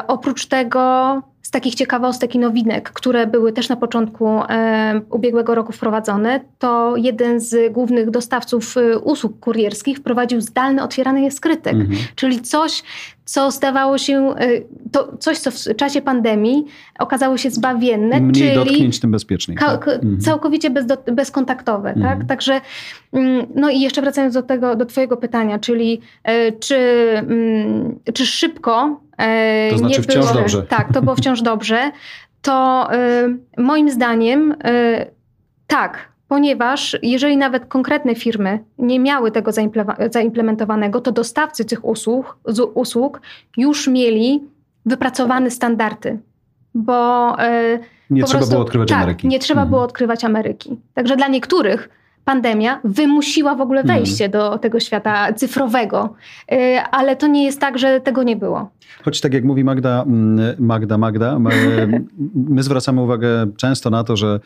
Oprócz tego z takich ciekawostek i nowinek, które były też na początku e, ubiegłego roku wprowadzone, to jeden z głównych dostawców e, usług kurierskich wprowadził zdalne otwieranie skrytek, mhm. czyli coś, co zdawało się, e, to coś, co w czasie pandemii okazało się zbawienne, Mniej czyli dotknięć, tym bezpieczniej. Tak? Mhm. Całkowicie bez, bezkontaktowe. Tak? Mhm. Tak? Także, mm, no i jeszcze wracając do tego, do twojego pytania, czyli czy, mm, czy szybko E, to znaczy nie wciąż było, dobrze. Tak, to było wciąż dobrze. To moim zdaniem tak, ponieważ jeżeli nawet konkretne firmy nie miały tego zaimplementowanego, to dostawcy tych usług, usług już mieli wypracowane standardy. bo e, Nie trzeba prostu, było odkrywać tak, Ameryki. Nie trzeba Mhm. było odkrywać Ameryki. Także dla niektórych pandemia wymusiła w ogóle Mhm. wejście do tego świata cyfrowego, E, ale to nie jest tak, że tego nie było. Choć tak jak mówi Magda, mm, Magda, Magda, m- my zwracamy uwagę często na to, że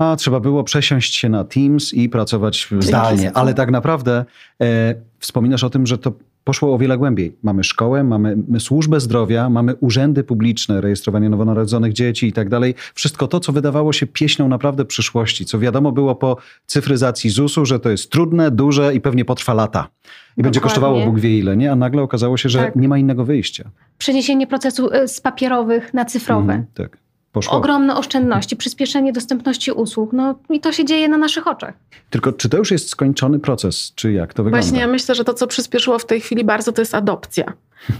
a, trzeba było przesiąść się na Teams i pracować zdalnie, ale tak naprawdę e, wspominasz o tym, że to poszło o wiele głębiej. Mamy szkołę, mamy służbę zdrowia, mamy urzędy publiczne, rejestrowanie nowonarodzonych dzieci i tak dalej. Wszystko to, co wydawało się pieśnią naprawdę przyszłości, co wiadomo było po cyfryzacji ZUS-u, że to jest trudne, duże i pewnie potrwa lata. I będzie Dokładnie. kosztowało Bóg wie ile, nie? A nagle okazało się, że Tak. nie ma innego wyjścia. Przeniesienie procesu e, z papierowych na cyfrowe. Mhm, tak, poszło. Ogromne oszczędności, przyspieszenie dostępności usług. No i to się dzieje na naszych oczach. Tylko czy to już jest skończony proces, czy jak to wygląda? Właśnie ja myślę, że to, co przyspieszyło w tej chwili bardzo, to jest adopcja.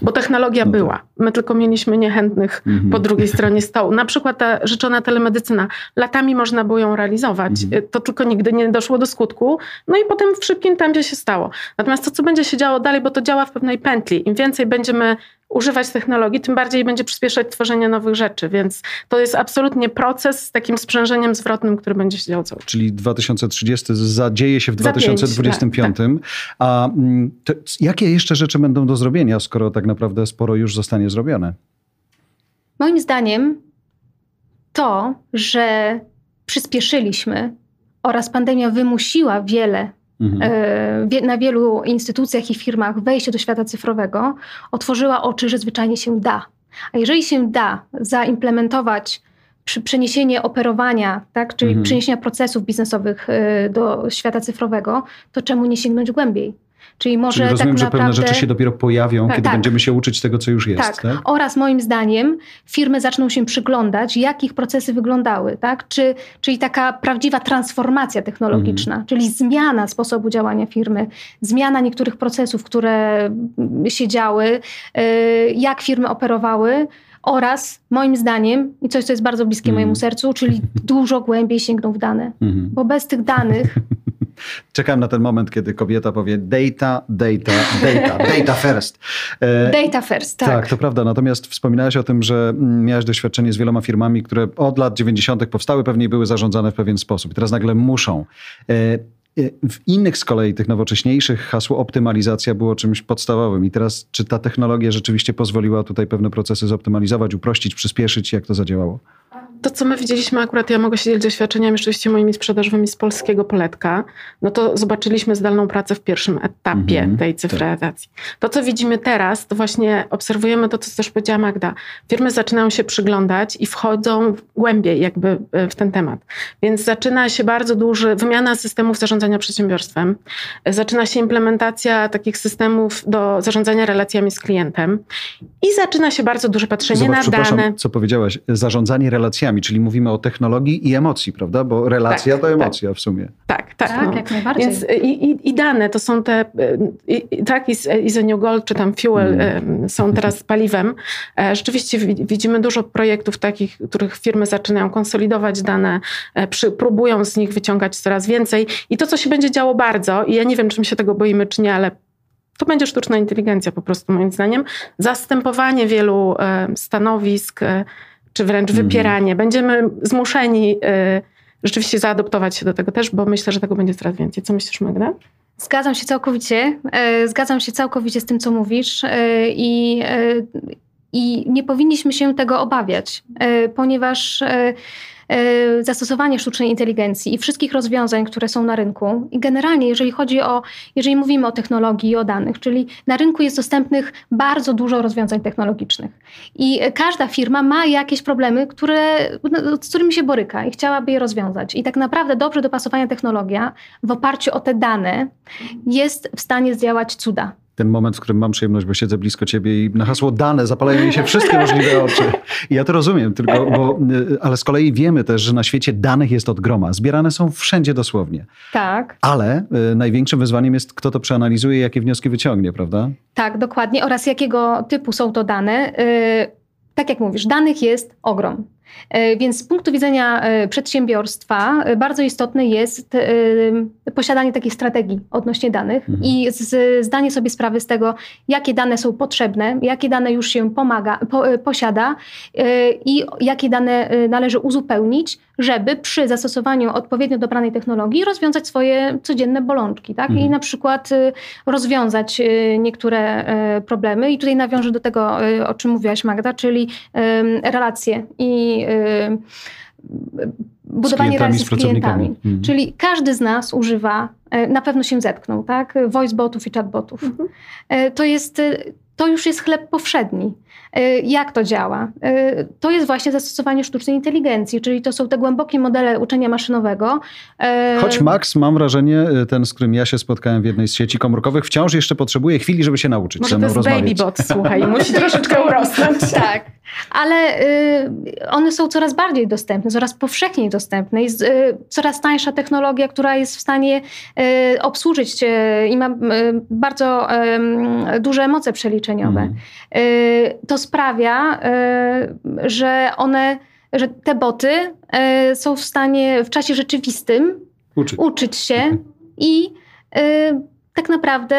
Bo technologia No tak. była. My tylko mieliśmy niechętnych Mhm. po drugiej stronie stołu. Na przykład ta życzona telemedycyna. Latami można było ją realizować. Mhm. To tylko nigdy nie doszło do skutku. No i potem w szybkim tempie się stało. Natomiast to, co będzie się działo dalej, bo to działa w pewnej pętli. Im więcej będziemy używać technologii, tym bardziej będzie przyspieszać tworzenie nowych rzeczy. Więc to jest absolutnie proces z takim sprzężeniem zwrotnym, który będzie się czas. Czyli 2030 zadzieje się w Za pięć, 2025. A mm, to jakie jeszcze rzeczy będą do zrobienia, skoro tak naprawdę sporo już zostanie zrobione? Moim zdaniem to, że przyspieszyliśmy oraz pandemia wymusiła wiele Mhm. e, na wielu instytucjach i firmach wejście do świata cyfrowego, otworzyła oczy, że zwyczajnie się da. A jeżeli się da zaimplementować przeniesienie operowania, tak, czyli Mhm. przeniesienia procesów biznesowych e, do świata cyfrowego, to czemu nie sięgnąć głębiej? Czyli może Czyli rozumiem, tak że naprawdę... pewne rzeczy się dopiero pojawią, Tak, kiedy tak. będziemy się uczyć tego, co już jest. Tak. Tak. Oraz moim zdaniem firmy zaczną się przyglądać, jak ich procesy wyglądały, tak? Czy, czyli taka prawdziwa transformacja technologiczna, Mhm. czyli zmiana sposobu działania firmy, zmiana niektórych procesów, które mm, się działy, y, jak firmy operowały. Oraz moim zdaniem, i coś, co jest bardzo bliskie Mhm. mojemu sercu, czyli dużo głębiej sięgną w dane. Mhm. Bo bez tych danych Czekam na ten moment, kiedy kobieta powie data, data, data, data first. E, data first, tak. Tak, to prawda. Natomiast wspominałeś o tym, że miałeś doświadczenie z wieloma firmami, które od lat 90. powstały, pewnie były zarządzane w pewien sposób. I teraz nagle muszą. E, e, W innych z kolei, tych nowocześniejszych, hasło optymalizacja było czymś podstawowym. I teraz, czy ta technologia rzeczywiście pozwoliła tutaj pewne procesy zoptymalizować, uprościć, przyspieszyć? Jak to zadziałało? To, co my widzieliśmy, akurat ja mogę się dzielić doświadczeniami rzeczywiście moimi sprzedażowymi z polskiego poletka, no to zobaczyliśmy zdalną pracę w pierwszym etapie Mhm, tej cyfryzacji. To, co widzimy teraz, to właśnie obserwujemy to, co też powiedziała Magda. Firmy zaczynają się przyglądać i wchodzą głębiej jakby e, w ten temat. Więc zaczyna się bardzo duży, wymiana systemów zarządzania przedsiębiorstwem, E, zaczyna się implementacja takich systemów do zarządzania relacjami z klientem i zaczyna się bardzo duże patrzenie Zobacz, na dane. co powiedziałaś. Zarządzanie relacjami, czyli mówimy o technologii i emocji, prawda? Bo relacja Tak, to tak. emocja w sumie. Tak, tak. Tak, no. jak najbardziej. Więc i, i, i dane to są te, i, i, tak, i, z- i z New Gold, czy tam Fuel Mm. są teraz paliwem. E, Rzeczywiście wi- widzimy dużo projektów takich, których firmy zaczynają konsolidować dane, e, przy, próbują z nich wyciągać coraz więcej. I to, co się będzie działo bardzo, i ja nie wiem, czy my się tego boimy, czy nie, ale to będzie sztuczna inteligencja po prostu moim zdaniem. Zastępowanie wielu e, stanowisk, czy wręcz Mhm. wypieranie. Będziemy zmuszeni e, rzeczywiście zaadoptować się do tego też, bo myślę, że tego będzie coraz więcej. Co myślisz, Magda? Zgadzam się całkowicie. e, Zgadzam się całkowicie z tym, co mówisz e, i, e, i nie powinniśmy się tego obawiać, ponieważ zastosowanie sztucznej inteligencji i wszystkich rozwiązań, które są na rynku i generalnie, jeżeli chodzi o, jeżeli mówimy o technologii i o danych, czyli na rynku jest dostępnych bardzo dużo rozwiązań technologicznych i e, każda firma ma jakieś problemy, które, no, z którymi się boryka i chciałaby je rozwiązać. I tak naprawdę dobrze dopasowana technologia w oparciu o te dane jest w stanie zdziałać cuda. Ten moment, w którym mam przyjemność, bo siedzę blisko ciebie i na hasło dane zapalają mi się wszystkie możliwe oczy. I ja to rozumiem, tylko, bo, y, ale z kolei wiemy też, że na świecie danych jest od groma. Zbierane są wszędzie dosłownie. Tak. Ale y, największym wyzwaniem jest, kto to przeanalizuje i jakie wnioski wyciągnie, prawda? Tak, dokładnie. Oraz jakiego typu są to dane. Yy, tak jak mówisz, danych jest ogrom. E, więc z punktu widzenia e, przedsiębiorstwa e, bardzo istotne jest posiadanie takiej strategii odnośnie danych mhm. i zdanie sobie sprawy z tego, jakie dane są potrzebne, jakie dane już się pomaga, po, posiada i jakie dane należy uzupełnić, żeby przy zastosowaniu odpowiednio dobranej technologii rozwiązać swoje codzienne bolączki. Tak? Mhm. I na przykład rozwiązać niektóre problemy. I tutaj nawiążę do tego, o czym mówiłaś Magda, czyli relacje i budowanie relacji z, z klientami. Mhm. Czyli każdy z nas używa, e, na pewno się zetknął, tak? Voicebotów i chatbotów. Mhm. E, to jest, e, to już jest chleb powszedni. Y, jak to działa? Y, to jest właśnie zastosowanie sztucznej inteligencji, czyli to są te głębokie modele uczenia maszynowego. Y, Choć Max, mam wrażenie, ten, z którym ja się spotkałem w jednej z sieci komórkowych, wciąż jeszcze potrzebuje chwili, żeby się nauczyć. Może to jest rozmawiać. babybot, słuchaj, musi troszeczkę urosnąć. tak, ale y, one są coraz bardziej dostępne, coraz powszechniej dostępne. Jest y, coraz tańsza technologia, która jest w stanie y, obsłużyć i ma bardzo duże moce przeliczeniowe. Mm. to sprawia, e, że one, że te boty e, są w stanie w czasie rzeczywistym uczyć, uczyć się i e, tak naprawdę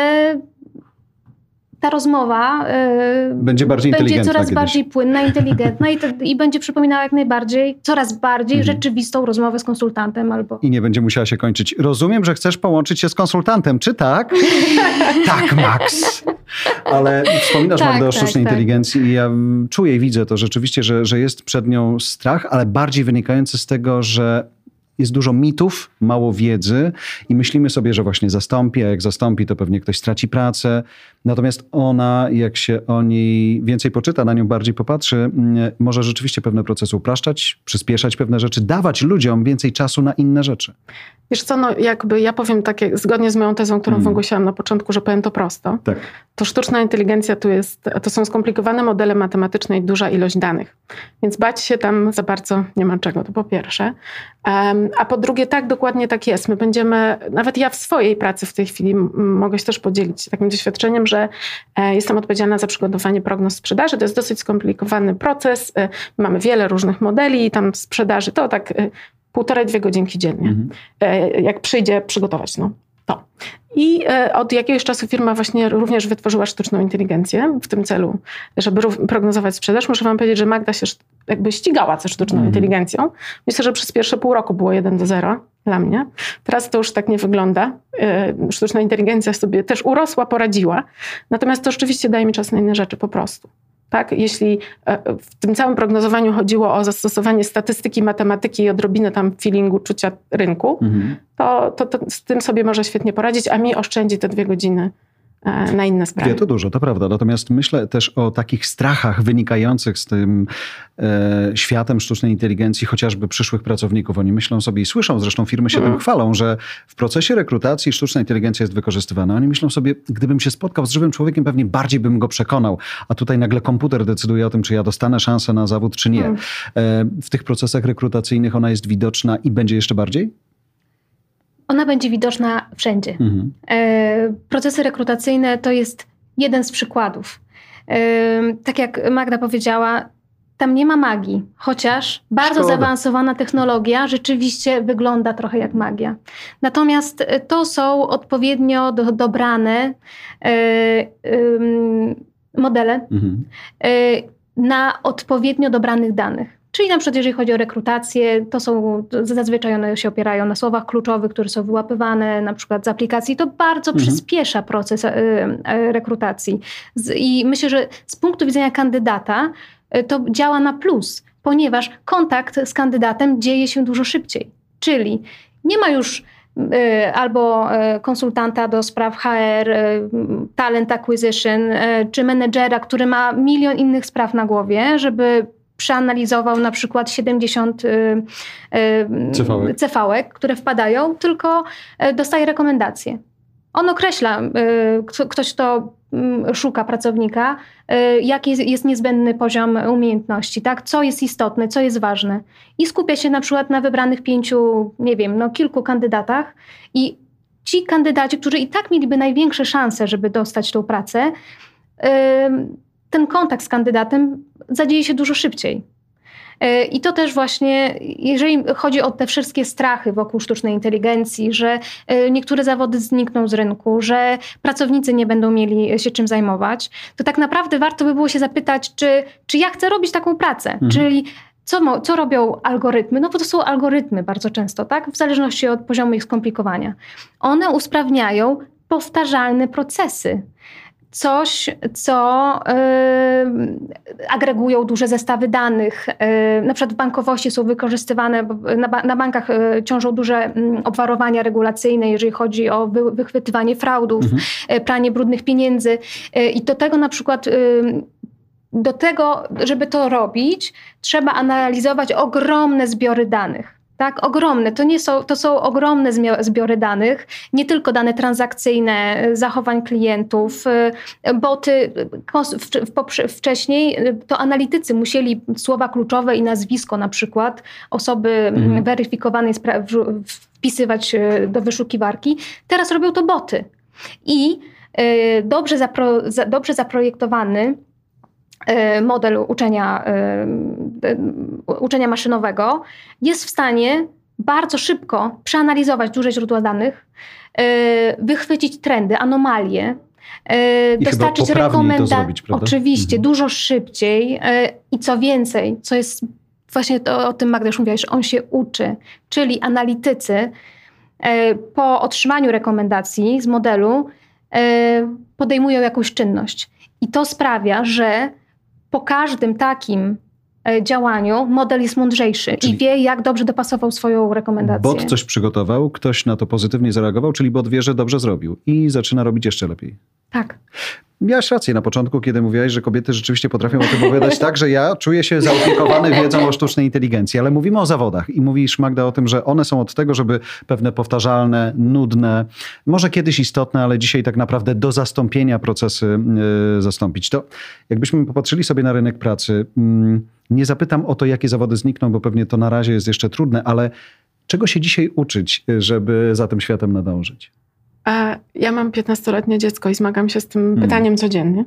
ta rozmowa będzie, bardziej będzie coraz kiedyś. bardziej płynna, inteligentna i, i, będzie przypominała jak najbardziej, coraz bardziej mhm. rzeczywistą rozmowę z konsultantem albo... I nie będzie musiała się kończyć. Rozumiem, że chcesz połączyć się z konsultantem, czy tak? tak, Max. Ale wspominasz tak, Magda o tak, sztucznej tak, inteligencji i ja czuję i widzę to rzeczywiście, że, że jest przed nią strach, ale bardziej wynikający z tego, że jest dużo mitów, mało wiedzy i myślimy sobie, że właśnie zastąpi, a jak zastąpi, to pewnie ktoś straci pracę. Natomiast ona, jak się o niej więcej poczyta, na nią bardziej popatrzy, mm, może rzeczywiście pewne procesy upraszczać, przyspieszać pewne rzeczy, dawać ludziom więcej czasu na inne rzeczy. Wiesz co, no jakby ja powiem tak, zgodnie z moją tezą, którą mm. wygłosiłam na początku, że powiem to prosto. Tak. To sztuczna inteligencja tu jest, to są skomplikowane modele matematyczne i duża ilość danych. Więc bać się tam za bardzo nie ma czego, to po pierwsze. Um, a po drugie, tak, dokładnie tak jest. My będziemy, nawet ja w swojej pracy w tej chwili mogę się też podzielić takim doświadczeniem, że e, jestem odpowiedzialna za przygotowanie prognoz sprzedaży. To jest dosyć skomplikowany proces. E, mamy wiele różnych modeli tam sprzedaży. To tak e, półtorej, dwie godzinki dziennie. Mhm. Jak przyjdzie przygotować, no to. I od jakiegoś czasu firma właśnie również wytworzyła sztuczną inteligencję w tym celu, żeby prognozować sprzedaż. Muszę wam powiedzieć, że Magda się jakby ścigała ze sztuczną mhm. inteligencją. Myślę, że przez pierwsze pół roku było 1 do 0 dla mnie. Teraz to już tak nie wygląda. Sztuczna inteligencja sobie też urosła, poradziła. Natomiast to rzeczywiście daje mi czas na inne rzeczy po prostu. Tak? Jeśli e, w tym całym prognozowaniu chodziło o zastosowanie statystyki, matematyki i odrobinę tam feelingu, czucia rynku, mhm. to, to, to z tym sobie może świetnie poradzić, a mi oszczędzi te dwie godziny na inne sprawy. Wie to dużo, to prawda. Natomiast myślę też o takich strachach wynikających z tym e, światem sztucznej inteligencji, chociażby przyszłych pracowników. Oni myślą sobie i słyszą, zresztą firmy się mm. tym chwalą, że w procesie rekrutacji sztuczna inteligencja jest wykorzystywana. Oni myślą sobie, gdybym się spotkał z żywym człowiekiem, pewnie bardziej bym go przekonał. A tutaj nagle komputer decyduje o tym, czy ja dostanę szansę na zawód, czy nie. Mm. E, w tych procesach rekrutacyjnych ona jest widoczna i będzie jeszcze bardziej? Ona będzie widoczna wszędzie. Mhm. E, procesy rekrutacyjne to jest jeden z przykładów. E, tak jak Magda powiedziała, tam nie ma magii, chociaż bardzo Szkoda. zaawansowana technologia rzeczywiście wygląda trochę jak magia. Natomiast e, to są odpowiednio do, dobrane modele mhm. na odpowiednio dobranych danych. Czyli na przykład jeżeli chodzi o rekrutację, to są zazwyczaj one się opierają na słowach kluczowych, które są wyłapywane na przykład z aplikacji. To bardzo mhm. przyspiesza proces e, e, rekrutacji. I myślę, że z punktu widzenia kandydata e, to działa na plus, ponieważ kontakt z kandydatem dzieje się dużo szybciej. Czyli nie ma już albo konsultanta do spraw HR, talent acquisition, czy menedżera, który ma milion innych spraw na głowie, żeby przeanalizował na przykład 70 y, y, cv które wpadają, tylko y, dostaje rekomendacje. On określa, ktoś, kto mm, szuka pracownika, jaki jest niezbędny poziom umiejętności, tak? co jest istotne, co jest ważne. I skupia się na przykład na wybranych pięciu, nie wiem, no, kilku kandydatach i ci kandydaci, którzy i tak mieliby największe szanse, żeby dostać tą pracę, ten kontakt z kandydatem zadzieje się dużo szybciej. E, I to też właśnie, jeżeli chodzi o te wszystkie strachy wokół sztucznej inteligencji, że e, niektóre zawody znikną z rynku, że pracownicy nie będą mieli się czym zajmować, to tak naprawdę warto by było się zapytać, czy, czy ja chcę robić taką pracę, mhm. czyli co, co robią algorytmy? No bo to są algorytmy bardzo często, tak? W zależności od poziomu ich skomplikowania. One usprawniają powtarzalne procesy coś, co y, agregują duże zestawy danych. Y, na przykład w bankowości są wykorzystywane, na, na bankach y, ciążą duże y, obwarowania regulacyjne, jeżeli chodzi o wy, wychwytywanie fraudów, mhm. Y, pranie brudnych pieniędzy. I do tego na przykład do tego, żeby to robić, trzeba analizować ogromne zbiory danych. Tak, ogromne. To, nie są, to są ogromne zbiory danych, nie tylko dane transakcyjne, zachowań klientów, y, boty. Wcześniej y, to analitycy musieli słowa kluczowe i nazwisko na przykład osoby mhm. weryfikowanej wpisywać y, do wyszukiwarki. Teraz robią to boty. I dobrze, zapro, dobrze zaprojektowany model uczenia, e, e, uczenia maszynowego jest w stanie bardzo szybko przeanalizować duże źródła danych, wychwycić trendy, anomalie, I dostarczyć rekomendacje. Oczywiście, mhm. dużo szybciej i co więcej, co jest właśnie to, o tym Magda już mówiłaś, że on się uczy, czyli analitycy po otrzymaniu rekomendacji z modelu podejmują jakąś czynność. I to sprawia, że po każdym takim e, działaniu model jest mądrzejszy czyli i wie, jak dobrze dopasował swoją rekomendację. Bot coś przygotował, ktoś na to pozytywnie zareagował, czyli bot wie, że dobrze zrobił i zaczyna robić jeszcze lepiej. Tak. Miałaś rację na początku, kiedy mówiłaś, że kobiety rzeczywiście potrafią o tym opowiadać tak, że ja czuję się zaopiekowany wiedzą o sztucznej inteligencji, ale mówimy o zawodach i mówisz Magda o tym, że one są od tego, żeby pewne powtarzalne, nudne, może kiedyś istotne, ale dzisiaj tak naprawdę do zastąpienia procesy yy, zastąpić. To jakbyśmy popatrzyli sobie na rynek pracy, yy, nie zapytam o to, jakie zawody znikną, bo pewnie to na razie jest jeszcze trudne, ale czego się dzisiaj uczyć, żeby za tym światem nadążyć? Ja mam 15-letnie dziecko i zmagam się z tym hmm. pytaniem codziennie.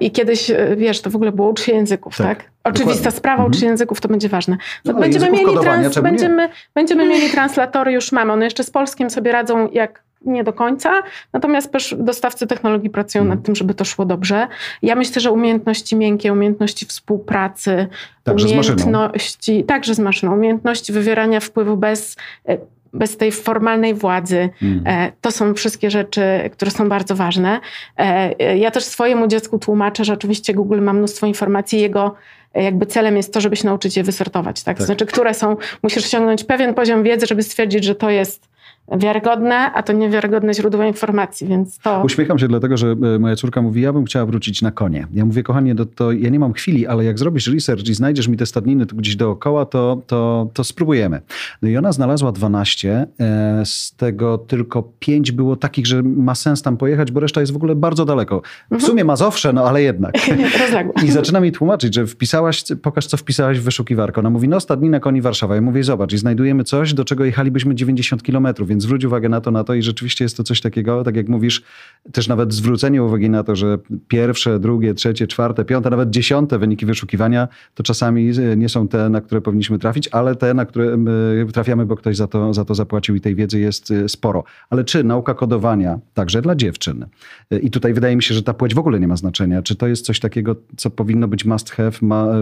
I kiedyś, e, wiesz, to w ogóle było uczenie języków, tak? tak? Oczywista Dokładnie. sprawa, uczenie hmm. języków to będzie ważne. No, no będziemy, mieli trans, będziemy, będziemy mieli translatory, już mamy. One jeszcze z polskim sobie radzą jak nie do końca, natomiast też dostawcy technologii pracują nad hmm. tym, żeby to szło dobrze. Ja myślę, że umiejętności miękkie, umiejętności współpracy, także umiejętności, z także z maszyną, umiejętności wywierania wpływu bez e, bez tej formalnej władzy. Mm. To są wszystkie rzeczy, które są bardzo ważne. E, ja też swojemu dziecku tłumaczę, że oczywiście Google ma mnóstwo informacji, jego jakby celem jest to, żeby się nauczyć je wysortować. Tak? tak. Znaczy, które są, musisz osiągnąć pewien poziom wiedzy, żeby stwierdzić, że to jest wiarygodne, a to niewiarygodne źródło informacji, więc to... Uśmiecham się dlatego, że e, moja córka mówi, ja bym chciała wrócić na konie. Ja mówię, kochanie, to, to ja nie mam chwili, ale jak zrobisz research i znajdziesz mi te stadniny tu gdzieś dookoła, to, to, to spróbujemy. No i ona znalazła 12, e, z tego tylko 5 było takich, że ma sens tam pojechać, bo reszta jest w ogóle bardzo daleko. W mhm. sumie Mazowsze, no ale jednak. I zaczyna mi tłumaczyć, że wpisałaś, pokaż co wpisałaś w wyszukiwarkę. Ona mówi, no stadnina koni Warszawa. Ja mówię, zobacz i znajdujemy coś, do czego jechalibyśmy 90 kilometrów, więc zwróć uwagę na to, na to i rzeczywiście jest to coś takiego, tak jak mówisz, też nawet zwrócenie uwagi na to, że pierwsze, drugie, trzecie, czwarte, piąte, nawet dziesiąte wyniki wyszukiwania to czasami e, nie są te, na które powinniśmy trafić, ale te, na które trafiamy, bo ktoś za to, za to zapłacił i tej wiedzy jest e, sporo. Ale czy nauka kodowania także dla dziewczyn? E, I tutaj wydaje mi się, że ta płeć w ogóle nie ma znaczenia. Czy to jest coś takiego, co powinno być must have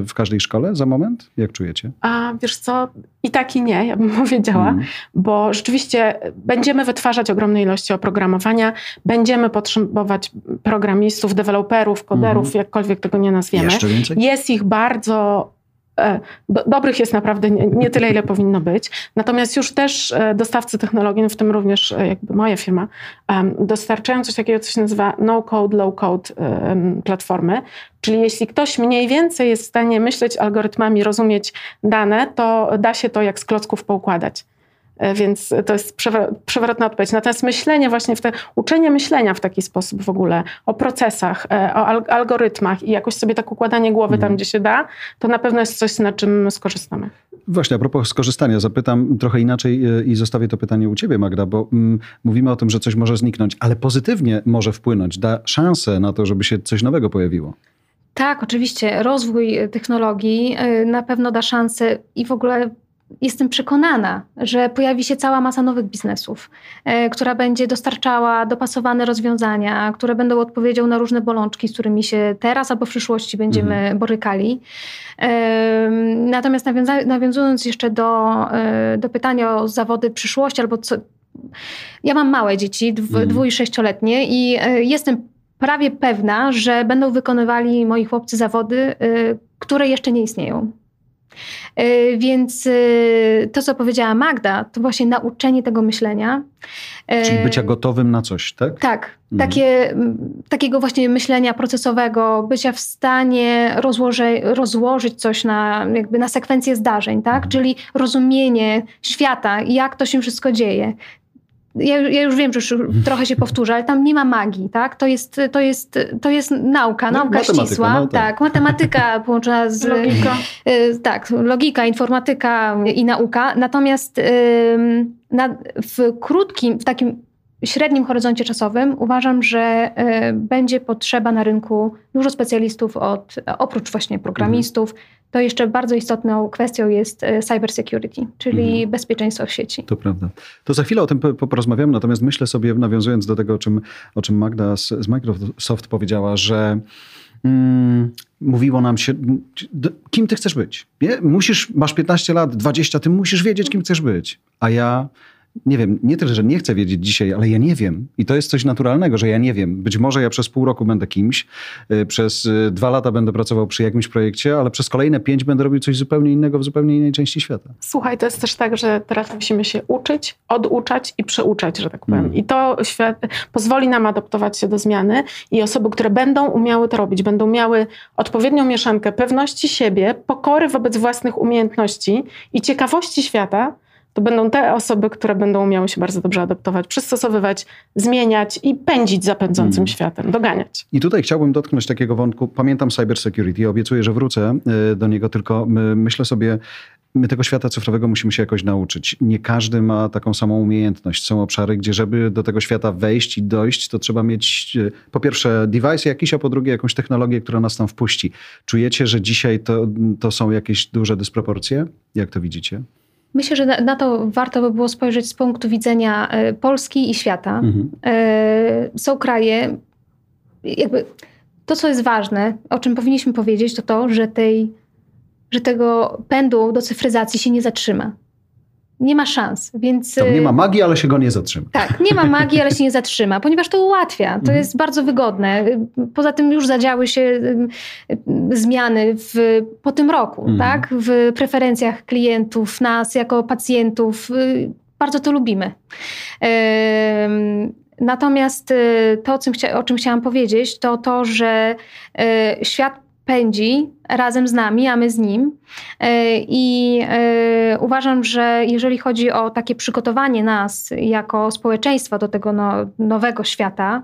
w każdej szkole za moment? Jak czujecie? A wiesz co, i tak i nie, ja bym powiedziała, mm. bo rzeczywiście będziemy wytwarzać ogromne ilości oprogramowania, będziemy potrzebować programistów, deweloperów, koderów, mm. jakkolwiek tego nie nazwiemy. Jeszcze więcej? Jest ich bardzo e, do, dobrych jest naprawdę nie, nie, tyle, ile powinno być. Natomiast już też e, dostawcy technologii, no w tym również e, jakby moja firma, dostarczają coś takiego, co się nazywa no-code, low-code platformy. Czyli jeśli ktoś mniej więcej jest w stanie myśleć algorytmami, rozumieć dane, to da się to jak z klocków poukładać. E, więc to jest przewrotna odpowiedź. Natomiast myślenie właśnie, w te, uczenie myślenia w taki sposób w ogóle o procesach, e, o algorytmach i jakoś sobie tak układanie głowy tam, mhm. gdzie się da, to na pewno jest coś, na czym skorzystamy. Właśnie, a propos skorzystania, zapytam trochę inaczej e, i zostawię to pytanie u ciebie, Magda, bo mm, mówimy o tym, że coś może zniknąć, ale pozytywnie może wpłynąć, da szansę na to, żeby się coś nowego pojawiło. Tak, oczywiście. Rozwój technologii na pewno da szansę i w ogóle jestem przekonana, że pojawi się cała masa nowych biznesów, e, która będzie dostarczała dopasowane rozwiązania, które będą odpowiedzią na różne bolączki, z którymi się teraz albo w przyszłości będziemy mhm. borykali. E, natomiast nawiąza- nawiązując jeszcze do, e, do pytania o zawody przyszłości albo co. Ja mam małe dzieci, dw- mhm. dwu- i sześcioletnie, i jestem prawie pewna, że będą wykonywali moi chłopcy zawody, które jeszcze nie istnieją. E, więc e, to, co powiedziała Magda, to właśnie nauczenie tego myślenia. E, Czyli bycia gotowym na coś, tak? Tak. Mhm. Takie, takiego właśnie myślenia procesowego, bycia w stanie rozłoży, rozłożyć coś na, jakby na sekwencję zdarzeń, tak? Mhm. Czyli rozumienie świata jak to się wszystko dzieje ja, ja, już wiem, że już trochę się powtórzę, ale tam nie ma magii, tak? To jest, to jest, to jest nauka, no, nauka ścisła. No, tak. tak. matematyka połączona z... Logika. Y, tak, logika, informatyka i nauka. Natomiast y, na, w krótkim, w takim średnim horyzoncie czasowym uważam, że y, będzie potrzeba na rynku dużo specjalistów od, oprócz właśnie programistów, mhm to jeszcze bardzo istotną kwestią jest e, cyber security, czyli mhm. bezpieczeństwo w sieci. To prawda. To za chwilę o tym porozmawiamy, natomiast myślę sobie, nawiązując do tego, o czym, o czym Magda z, z Microsoft powiedziała, że mm, mówiło nam się, kim ty chcesz być. Nie? Musisz, masz 15 lat, 20, ty musisz wiedzieć, kim chcesz być. A ja nie wiem, nie tyle, że nie chcę wiedzieć dzisiaj, ale ja nie wiem. I to jest coś naturalnego, że ja nie wiem. Być może ja przez pół roku będę kimś, y, przez y, dwa lata będę pracował przy jakimś projekcie, ale przez kolejne pięć będę robił coś zupełnie innego w zupełnie innej części świata. Słuchaj, to jest też tak, że teraz musimy się uczyć, oduczać i przeuczać, że tak powiem. Hmm. I to świat pozwoli nam adaptować się do zmiany i osoby, które będą umiały to robić, będą miały odpowiednią mieszankę pewności siebie, pokory wobec własnych umiejętności i ciekawości świata, to będą te osoby, które będą umiały się bardzo dobrze adaptować, przystosowywać, zmieniać i pędzić za pędzącym hmm. światem, doganiać. I tutaj chciałbym dotknąć takiego wątku. Pamiętam cyber security, obiecuję, że wrócę e, do niego, tylko myślę sobie, My tego świata cyfrowego musimy się jakoś nauczyć. Nie każdy ma taką samą umiejętność. Są obszary, gdzie żeby do tego świata wejść i dojść, to trzeba mieć e, po pierwsze device jakiś, a po drugie jakąś technologię, która nas tam wpuści. Czujecie, że dzisiaj to, to są jakieś duże dysproporcje? Jak to widzicie? Myślę, że na, to warto by było spojrzeć z punktu widzenia e, Polski i świata. Mhm. E, są kraje, jakby to, co jest ważne, o czym powinniśmy powiedzieć, to to, że, tej, że tego pędu do cyfryzacji się nie zatrzyma nie ma szans, więc... Tam nie ma magii, ale się go nie zatrzyma. Tak, nie ma magii, ale się nie zatrzyma, ponieważ to ułatwia, to mhm. jest bardzo wygodne. Poza tym już zadziały się y, zmiany w, po tym roku, mhm. tak? W preferencjach klientów, nas jako pacjentów. Y, bardzo to lubimy. Natomiast y, to, o czym chciałam powiedzieć, to to, że świat pędzi razem z nami, a my z nim. E, I e, uważam, że jeżeli chodzi o takie przygotowanie nas jako społeczeństwa do tego no, nowego świata,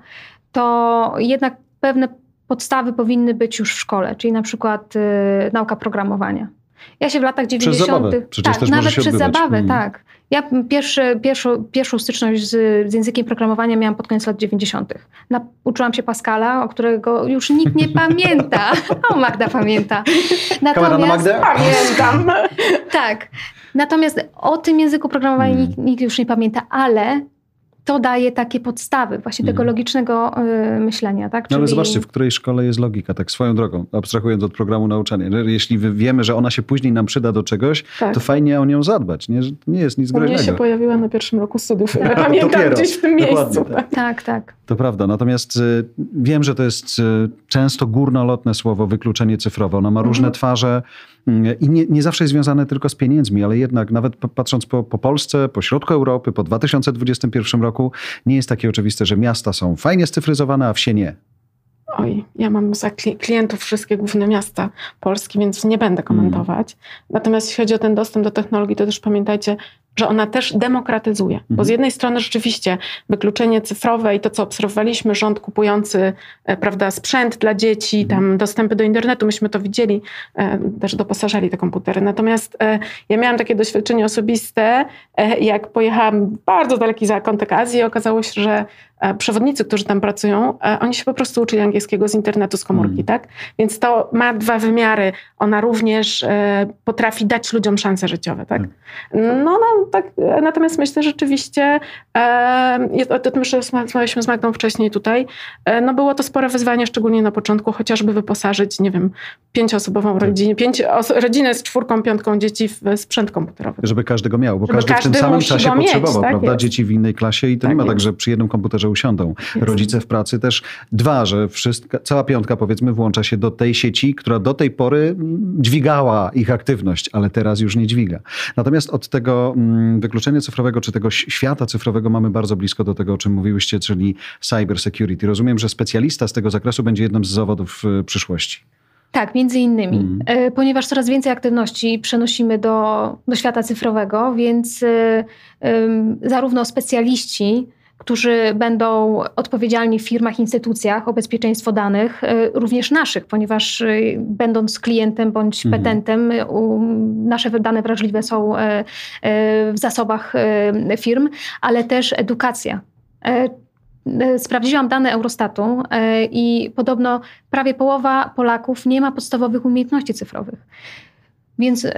to jednak pewne podstawy powinny być już w szkole, czyli na przykład e, nauka programowania. Ja się w latach 90. Przez zabawę. Przecież tak, też nawet przez odbywać. zabawę, mm. tak. Ja pierwszy, pierwszą, pierwszą styczność z, z, językiem programowania miałam pod koniec lat 90. Na, uczyłam się Pascala, o którego już nikt nie pamięta. O, Magda pamięta. Natomiast, na Magdę? Pamiętam. tak. Natomiast o tym języku programowania mm. nikt, nikt już nie pamięta, ale to daje takie podstawy właśnie tego mhm. logicznego y, myślenia. Tak? Czyli... No ale zobaczcie, w której szkole jest logika, tak swoją drogą, abstrahując od programu nauczania. Jeśli wiemy, że ona się później nam przyda do czegoś, tak. to fajnie o nią zadbać. Nie, nie jest nic groźnego. Mnie się pojawiła na pierwszym roku studiów. Ja pamiętam Dopiero. gdzieś w tym Dokładnie, miejscu. Tak. tak, tak. To prawda. Natomiast y, wiem, że to jest y, często górnolotne słowo wykluczenie cyfrowe. Ono ma mhm. różne twarze y, i nie, nie, zawsze jest związane tylko z pieniędzmi, ale jednak nawet patrząc po, po Polsce, po środku Europy, po 2021 roku, nie jest takie oczywiste, że miasta są fajnie scyfryzowane, a wsie nie. Oj, ja mam za klientów wszystkie główne miasta Polski, więc nie będę komentować. Mm. Natomiast jeśli chodzi o ten dostęp do technologii, to też pamiętajcie, że ona też demokratyzuje. Bo z mhm. jednej strony rzeczywiście wykluczenie cyfrowe i to, co obserwowaliśmy, rząd kupujący e, prawda, sprzęt dla dzieci, mhm. tam dostępy do internetu, myśmy to widzieli, e, też doposażali te komputery. Natomiast e, ja miałam takie doświadczenie osobiste, jak pojechałam bardzo daleki zakątek Azji, okazało się, że przewodnicy, którzy tam pracują, e, oni się po prostu uczyli angielskiego z internetu, z komórki, mm. tak? Więc to ma dwa wymiary. Ona również e, potrafi dać ludziom szanse życiowe, tak? Mm. No, no, tak. Natomiast myślę rzeczywiście, o tym już rozmawialiśmy z Magdą wcześniej tutaj, no było to spore wyzwanie, szczególnie na początku, chociażby wyposażyć, nie wiem, pięcioosobową tak. rodzinę, pięć rodzinę z czwórką, piątką dzieci w sprzęt komputerowy. Żeby każdy go miał, bo każdy, każdy, w tym samym czasie potrzebował, mieć, tak prawda? Jest. Dzieci w innej klasie i to tak nie ma jest. tak, że przy jednym komputerze usiądą. Jest. Rodzice w pracy też. Dwa, że wszystko, cała piątka powiedzmy włącza się do tej sieci, która do tej pory dźwigała ich aktywność, ale teraz już nie dźwiga. Natomiast od tego mm, wykluczenia cyfrowego, czy tego świata cyfrowego mamy bardzo blisko do tego, o czym mówiłyście, czyli cyber security. Rozumiem, że specjalista z tego zakresu będzie jednym z zawodów w przyszłości. Tak, między innymi, mm. ponieważ coraz więcej aktywności przenosimy do, do świata cyfrowego, więc y, zarówno specjaliści, którzy będą odpowiedzialni w firmach, instytucjach o bezpieczeństwo danych, y, również naszych, ponieważ będąc klientem bądź mm. petentem, nasze dane wrażliwe są w zasobach firm, ale też edukacja E, sprawdziłam dane Eurostatu e, i podobno prawie połowa Polaków nie ma podstawowych umiejętności cyfrowych. Więc e,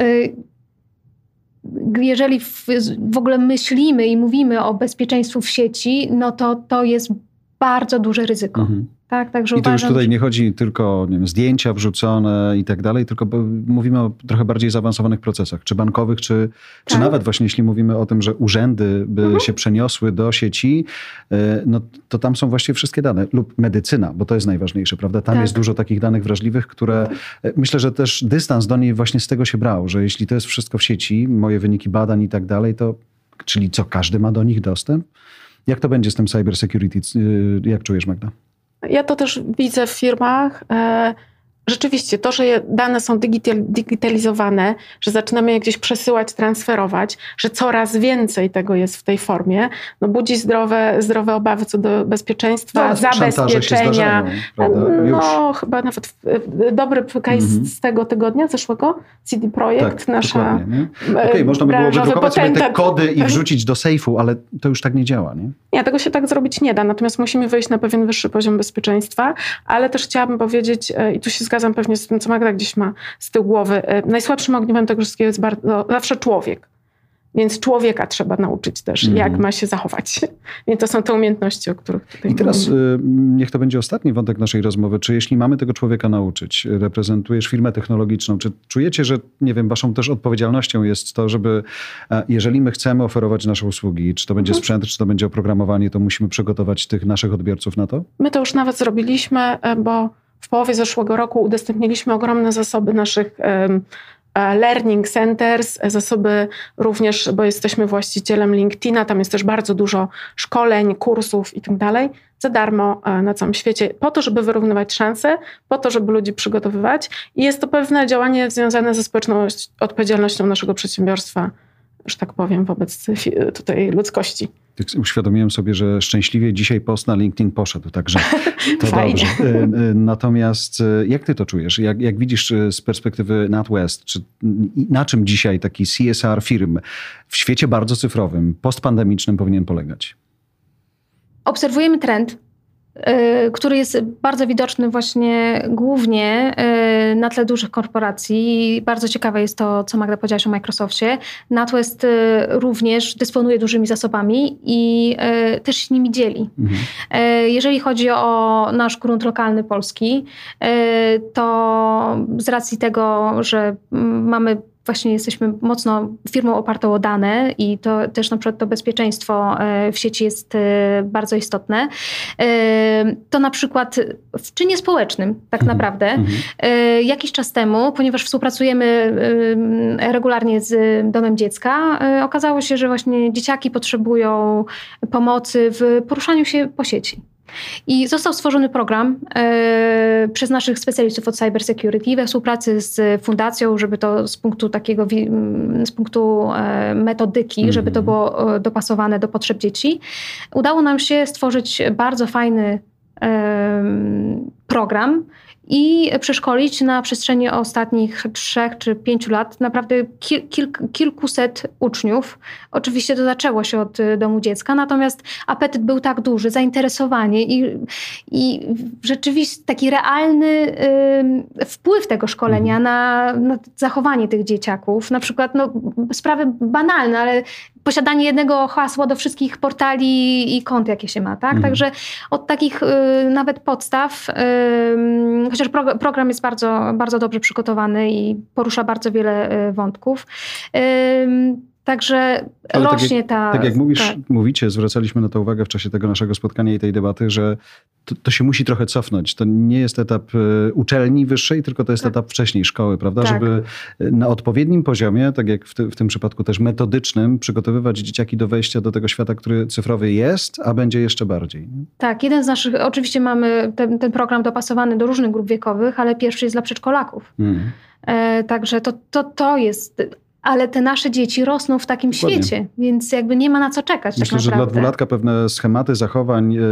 jeżeli w, w ogóle myślimy i mówimy o bezpieczeństwie w sieci, no to to jest bardzo duże ryzyko. Mhm. Tak, także I to już tutaj nie chodzi tylko o nie wiem, zdjęcia wrzucone i tak dalej, tylko mówimy o trochę bardziej zaawansowanych procesach, czy bankowych, czy, tak. czy nawet właśnie jeśli mówimy o tym, że urzędy by mhm. się przeniosły do sieci, e, no to tam są właściwie wszystkie dane, lub medycyna, bo to jest najważniejsze, prawda? Tam tak. jest dużo takich danych wrażliwych, które e, myślę, że też dystans do niej właśnie z tego się brał, że jeśli to jest wszystko w sieci, moje wyniki badań i tak dalej, to czyli co, każdy ma do nich dostęp? Jak to będzie z tym cyber security? E, jak czujesz, Magda? Ja to też widzę w firmach. E, rzeczywiście to, że dane są digitalizowane, że zaczynamy je gdzieś przesyłać, transferować, że coraz więcej tego jest w tej formie, no budzi zdrowe, zdrowe obawy co do bezpieczeństwa, no, zabezpieczenia. no, chyba nawet dobry case -hmm. z tego tygodnia zeszłego, CD Projekt, tak, nasza Okej, okay, można by było wydrukować sobie te kody i wrzucić do sejfu, ale to już tak nie działa, nie? Nie, tego się tak zrobić nie da, natomiast musimy wejść na pewien wyższy poziom bezpieczeństwa, ale też chciałabym powiedzieć, e, i tu się zgadzam, zgadzam pewnie z tym, co Magda gdzieś ma z tyłu głowy. E, najsłabszym ogniwem tego wszystkiego jest bardzo, zawsze człowiek. Więc człowieka trzeba nauczyć też, mm. jak ma się zachować. Więc to są te umiejętności, o których tutaj I teraz y, niech to będzie ostatni wątek naszej rozmowy. Czy jeśli mamy tego człowieka nauczyć, reprezentujesz firmę technologiczną, czy czujecie, że, nie wiem, waszą też odpowiedzialnością jest to, żeby, jeżeli my chcemy oferować nasze usługi, czy to będzie mhm. sprzęt, czy to będzie oprogramowanie, to musimy przygotować tych naszych odbiorców na to? My to już nawet zrobiliśmy, e, bo w połowie zeszłego roku udostępniliśmy ogromne zasoby naszych e, learning centers, zasoby również, bo jesteśmy właścicielem LinkedIna, tam jest też bardzo dużo szkoleń, kursów i tak dalej, za darmo e, na całym świecie, po to, żeby wyrównywać szanse, po to, żeby ludzi przygotowywać. I jest to pewne działanie związane ze społeczną odpowiedzialnością naszego przedsiębiorstwa, że tak powiem, wobec tutaj ludzkości uświadomiłem sobie, że szczęśliwie dzisiaj post na LinkedIn poszedł, także to dobrze. E, e, natomiast e, jak ty to czujesz? Jak, jak widzisz z perspektywy NatWest, czy na czym dzisiaj taki CSR firm w świecie bardzo cyfrowym, postpandemicznym powinien polegać? Obserwujemy trend, który jest bardzo widoczny właśnie głównie y, na tle dużych korporacji. Bardzo ciekawe jest to, co Magda powiedziałaś o Microsoftie. NatWest y, również dysponuje dużymi zasobami i też się nimi dzieli. Mhm. Jeżeli chodzi o nasz grunt lokalny polski, to z racji tego, że mamy właśnie jesteśmy mocno firmą opartą o dane i to też na przykład to bezpieczeństwo e, w sieci jest e, bardzo istotne. E, to na przykład w czynie społecznym tak mhm. naprawdę mhm. jakiś czas temu, ponieważ współpracujemy regularnie z Domem Dziecka, okazało się, że właśnie dzieciaki potrzebują pomocy w poruszaniu się po sieci. I został stworzony program e, przez naszych specjalistów od cybersecurity we współpracy z fundacją, żeby to z punktu takiego, z punktu e, metodyki, mm -hmm. żeby to było e, dopasowane do potrzeb dzieci. Udało nam się stworzyć bardzo fajny program i przeszkolić na przestrzeni ostatnich trzech czy pięciu lat naprawdę kil, kil, kilkuset uczniów. Oczywiście to zaczęło się od domu dziecka, natomiast apetyt był tak duży, zainteresowanie i, i rzeczywiście taki realny y, wpływ tego szkolenia mhm. na, na, zachowanie tych dzieciaków. Na przykład no, sprawy banalne, ale posiadanie jednego hasła do wszystkich portali i kont, jakie się ma, tak? Mhm. Także od takich y, nawet podstaw, y, chociaż pro, program jest bardzo, bardzo dobrze przygotowany i porusza bardzo wiele y, wątków. Także Ale rośnie tak jak, ta. Tak jak mówisz, tak. mówicie, zwracaliśmy na to uwagę w czasie tego naszego spotkania i tej debaty, że to, to się musi trochę cofnąć. To nie jest etap e, uczelni wyższej, tylko to jest tak. etap wcześniej szkoły, prawda? Tak. Żeby na odpowiednim poziomie, tak jak w, ty, w, tym przypadku też metodycznym, przygotowywać dzieciaki do wejścia do tego świata, który cyfrowy jest, a będzie jeszcze bardziej. Tak, jeden z naszych, oczywiście mamy ten, ten program dopasowany do różnych grup wiekowych, ale pierwszy jest dla przedszkolaków. Hmm. E, także to, to, to jest ale te nasze dzieci rosną w takim Dokładnie. świecie, więc jakby nie ma na co czekać. Tak Myślę, tak że dla dwulatka pewne schematy zachowań, yy,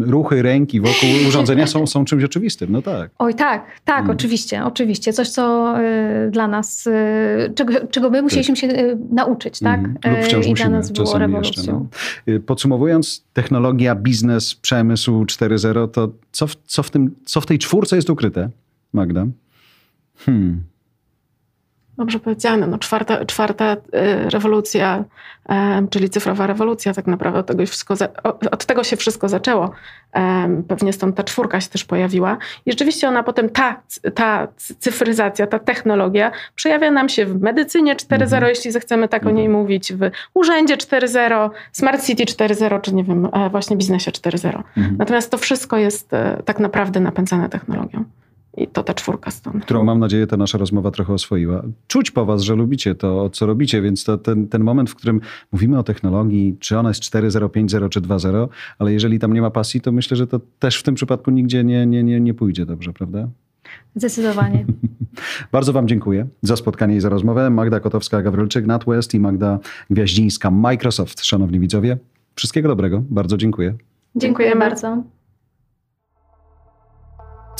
ruchy ręki wokół urządzenia są, są czymś oczywistym. No tak. Oj tak, tak, hmm. oczywiście, oczywiście. Coś, co yy, dla nas, yy, czego, czego my musieliśmy się nauczyć, tak? Hmm. Lub wciąż I musimy, dla nas było rewolucją. Jeszcze, no. Podsumowując, technologia, biznes, przemysł 4.0, to co w, co, w tym, co w tej czwórce jest ukryte, Magda? Hmm. Dobrze powiedziane. No, czwarta, czwarta y, rewolucja, czyli cyfrowa rewolucja, tak naprawdę od tego, wszystko, od tego się wszystko zaczęło. Pewnie stąd ta czwórka się też pojawiła. I rzeczywiście ona potem, ta, ta cyfryzacja, ta technologia przejawia nam się w medycynie 4.0, mhm. jeśli zechcemy tak mhm. o niej mhm. mówić, w urzędzie 4.0, Smart City 4.0, czy nie wiem, e, właśnie biznesie 4.0. Mhm. Natomiast to wszystko jest e, tak naprawdę napędzane technologią. I to ta czwórka stąd. Którą mam nadzieję ta nasza rozmowa trochę oswoiła. Czuć po was, że lubicie to, co robicie, więc to ten, ten moment, w którym mówimy o technologii, czy ona jest 4.0, 5.0 czy 2.0, ale jeżeli tam nie ma pasji, to myślę, że to też w tym przypadku nigdzie nie, nie, nie, nie pójdzie dobrze, prawda? Zdecydowanie. Bardzo Wam dziękuję za spotkanie i za rozmowę. Magda Kotowska-Gawrylczyk, NatWest i Magda Gwiaździńska, Microsoft. Szanowni widzowie, wszystkiego dobrego. Bardzo dziękuję. Dziękuję bardzo.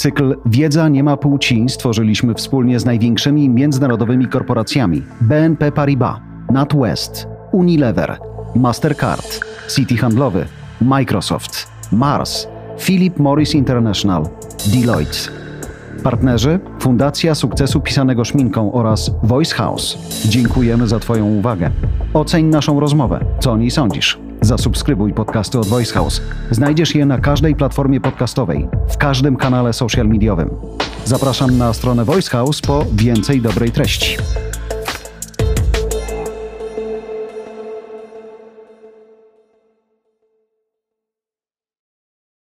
Cykl Wiedza nie ma płci stworzyliśmy wspólnie z największymi międzynarodowymi korporacjami BNP Paribas, NatWest, Unilever, Mastercard, City Handlowy, Microsoft, Mars, Philip Morris International, Deloitte. Partnerzy Fundacja Sukcesu Pisanego Szminką oraz Voice House. Dziękujemy za Twoją uwagę. Oceń naszą rozmowę. Co o niej sądzisz? Zasubskrybuj podcasty od Voice House. Znajdziesz je na każdej platformie podcastowej, w każdym kanale social mediowym. Zapraszam na stronę Voice House po więcej dobrej treści.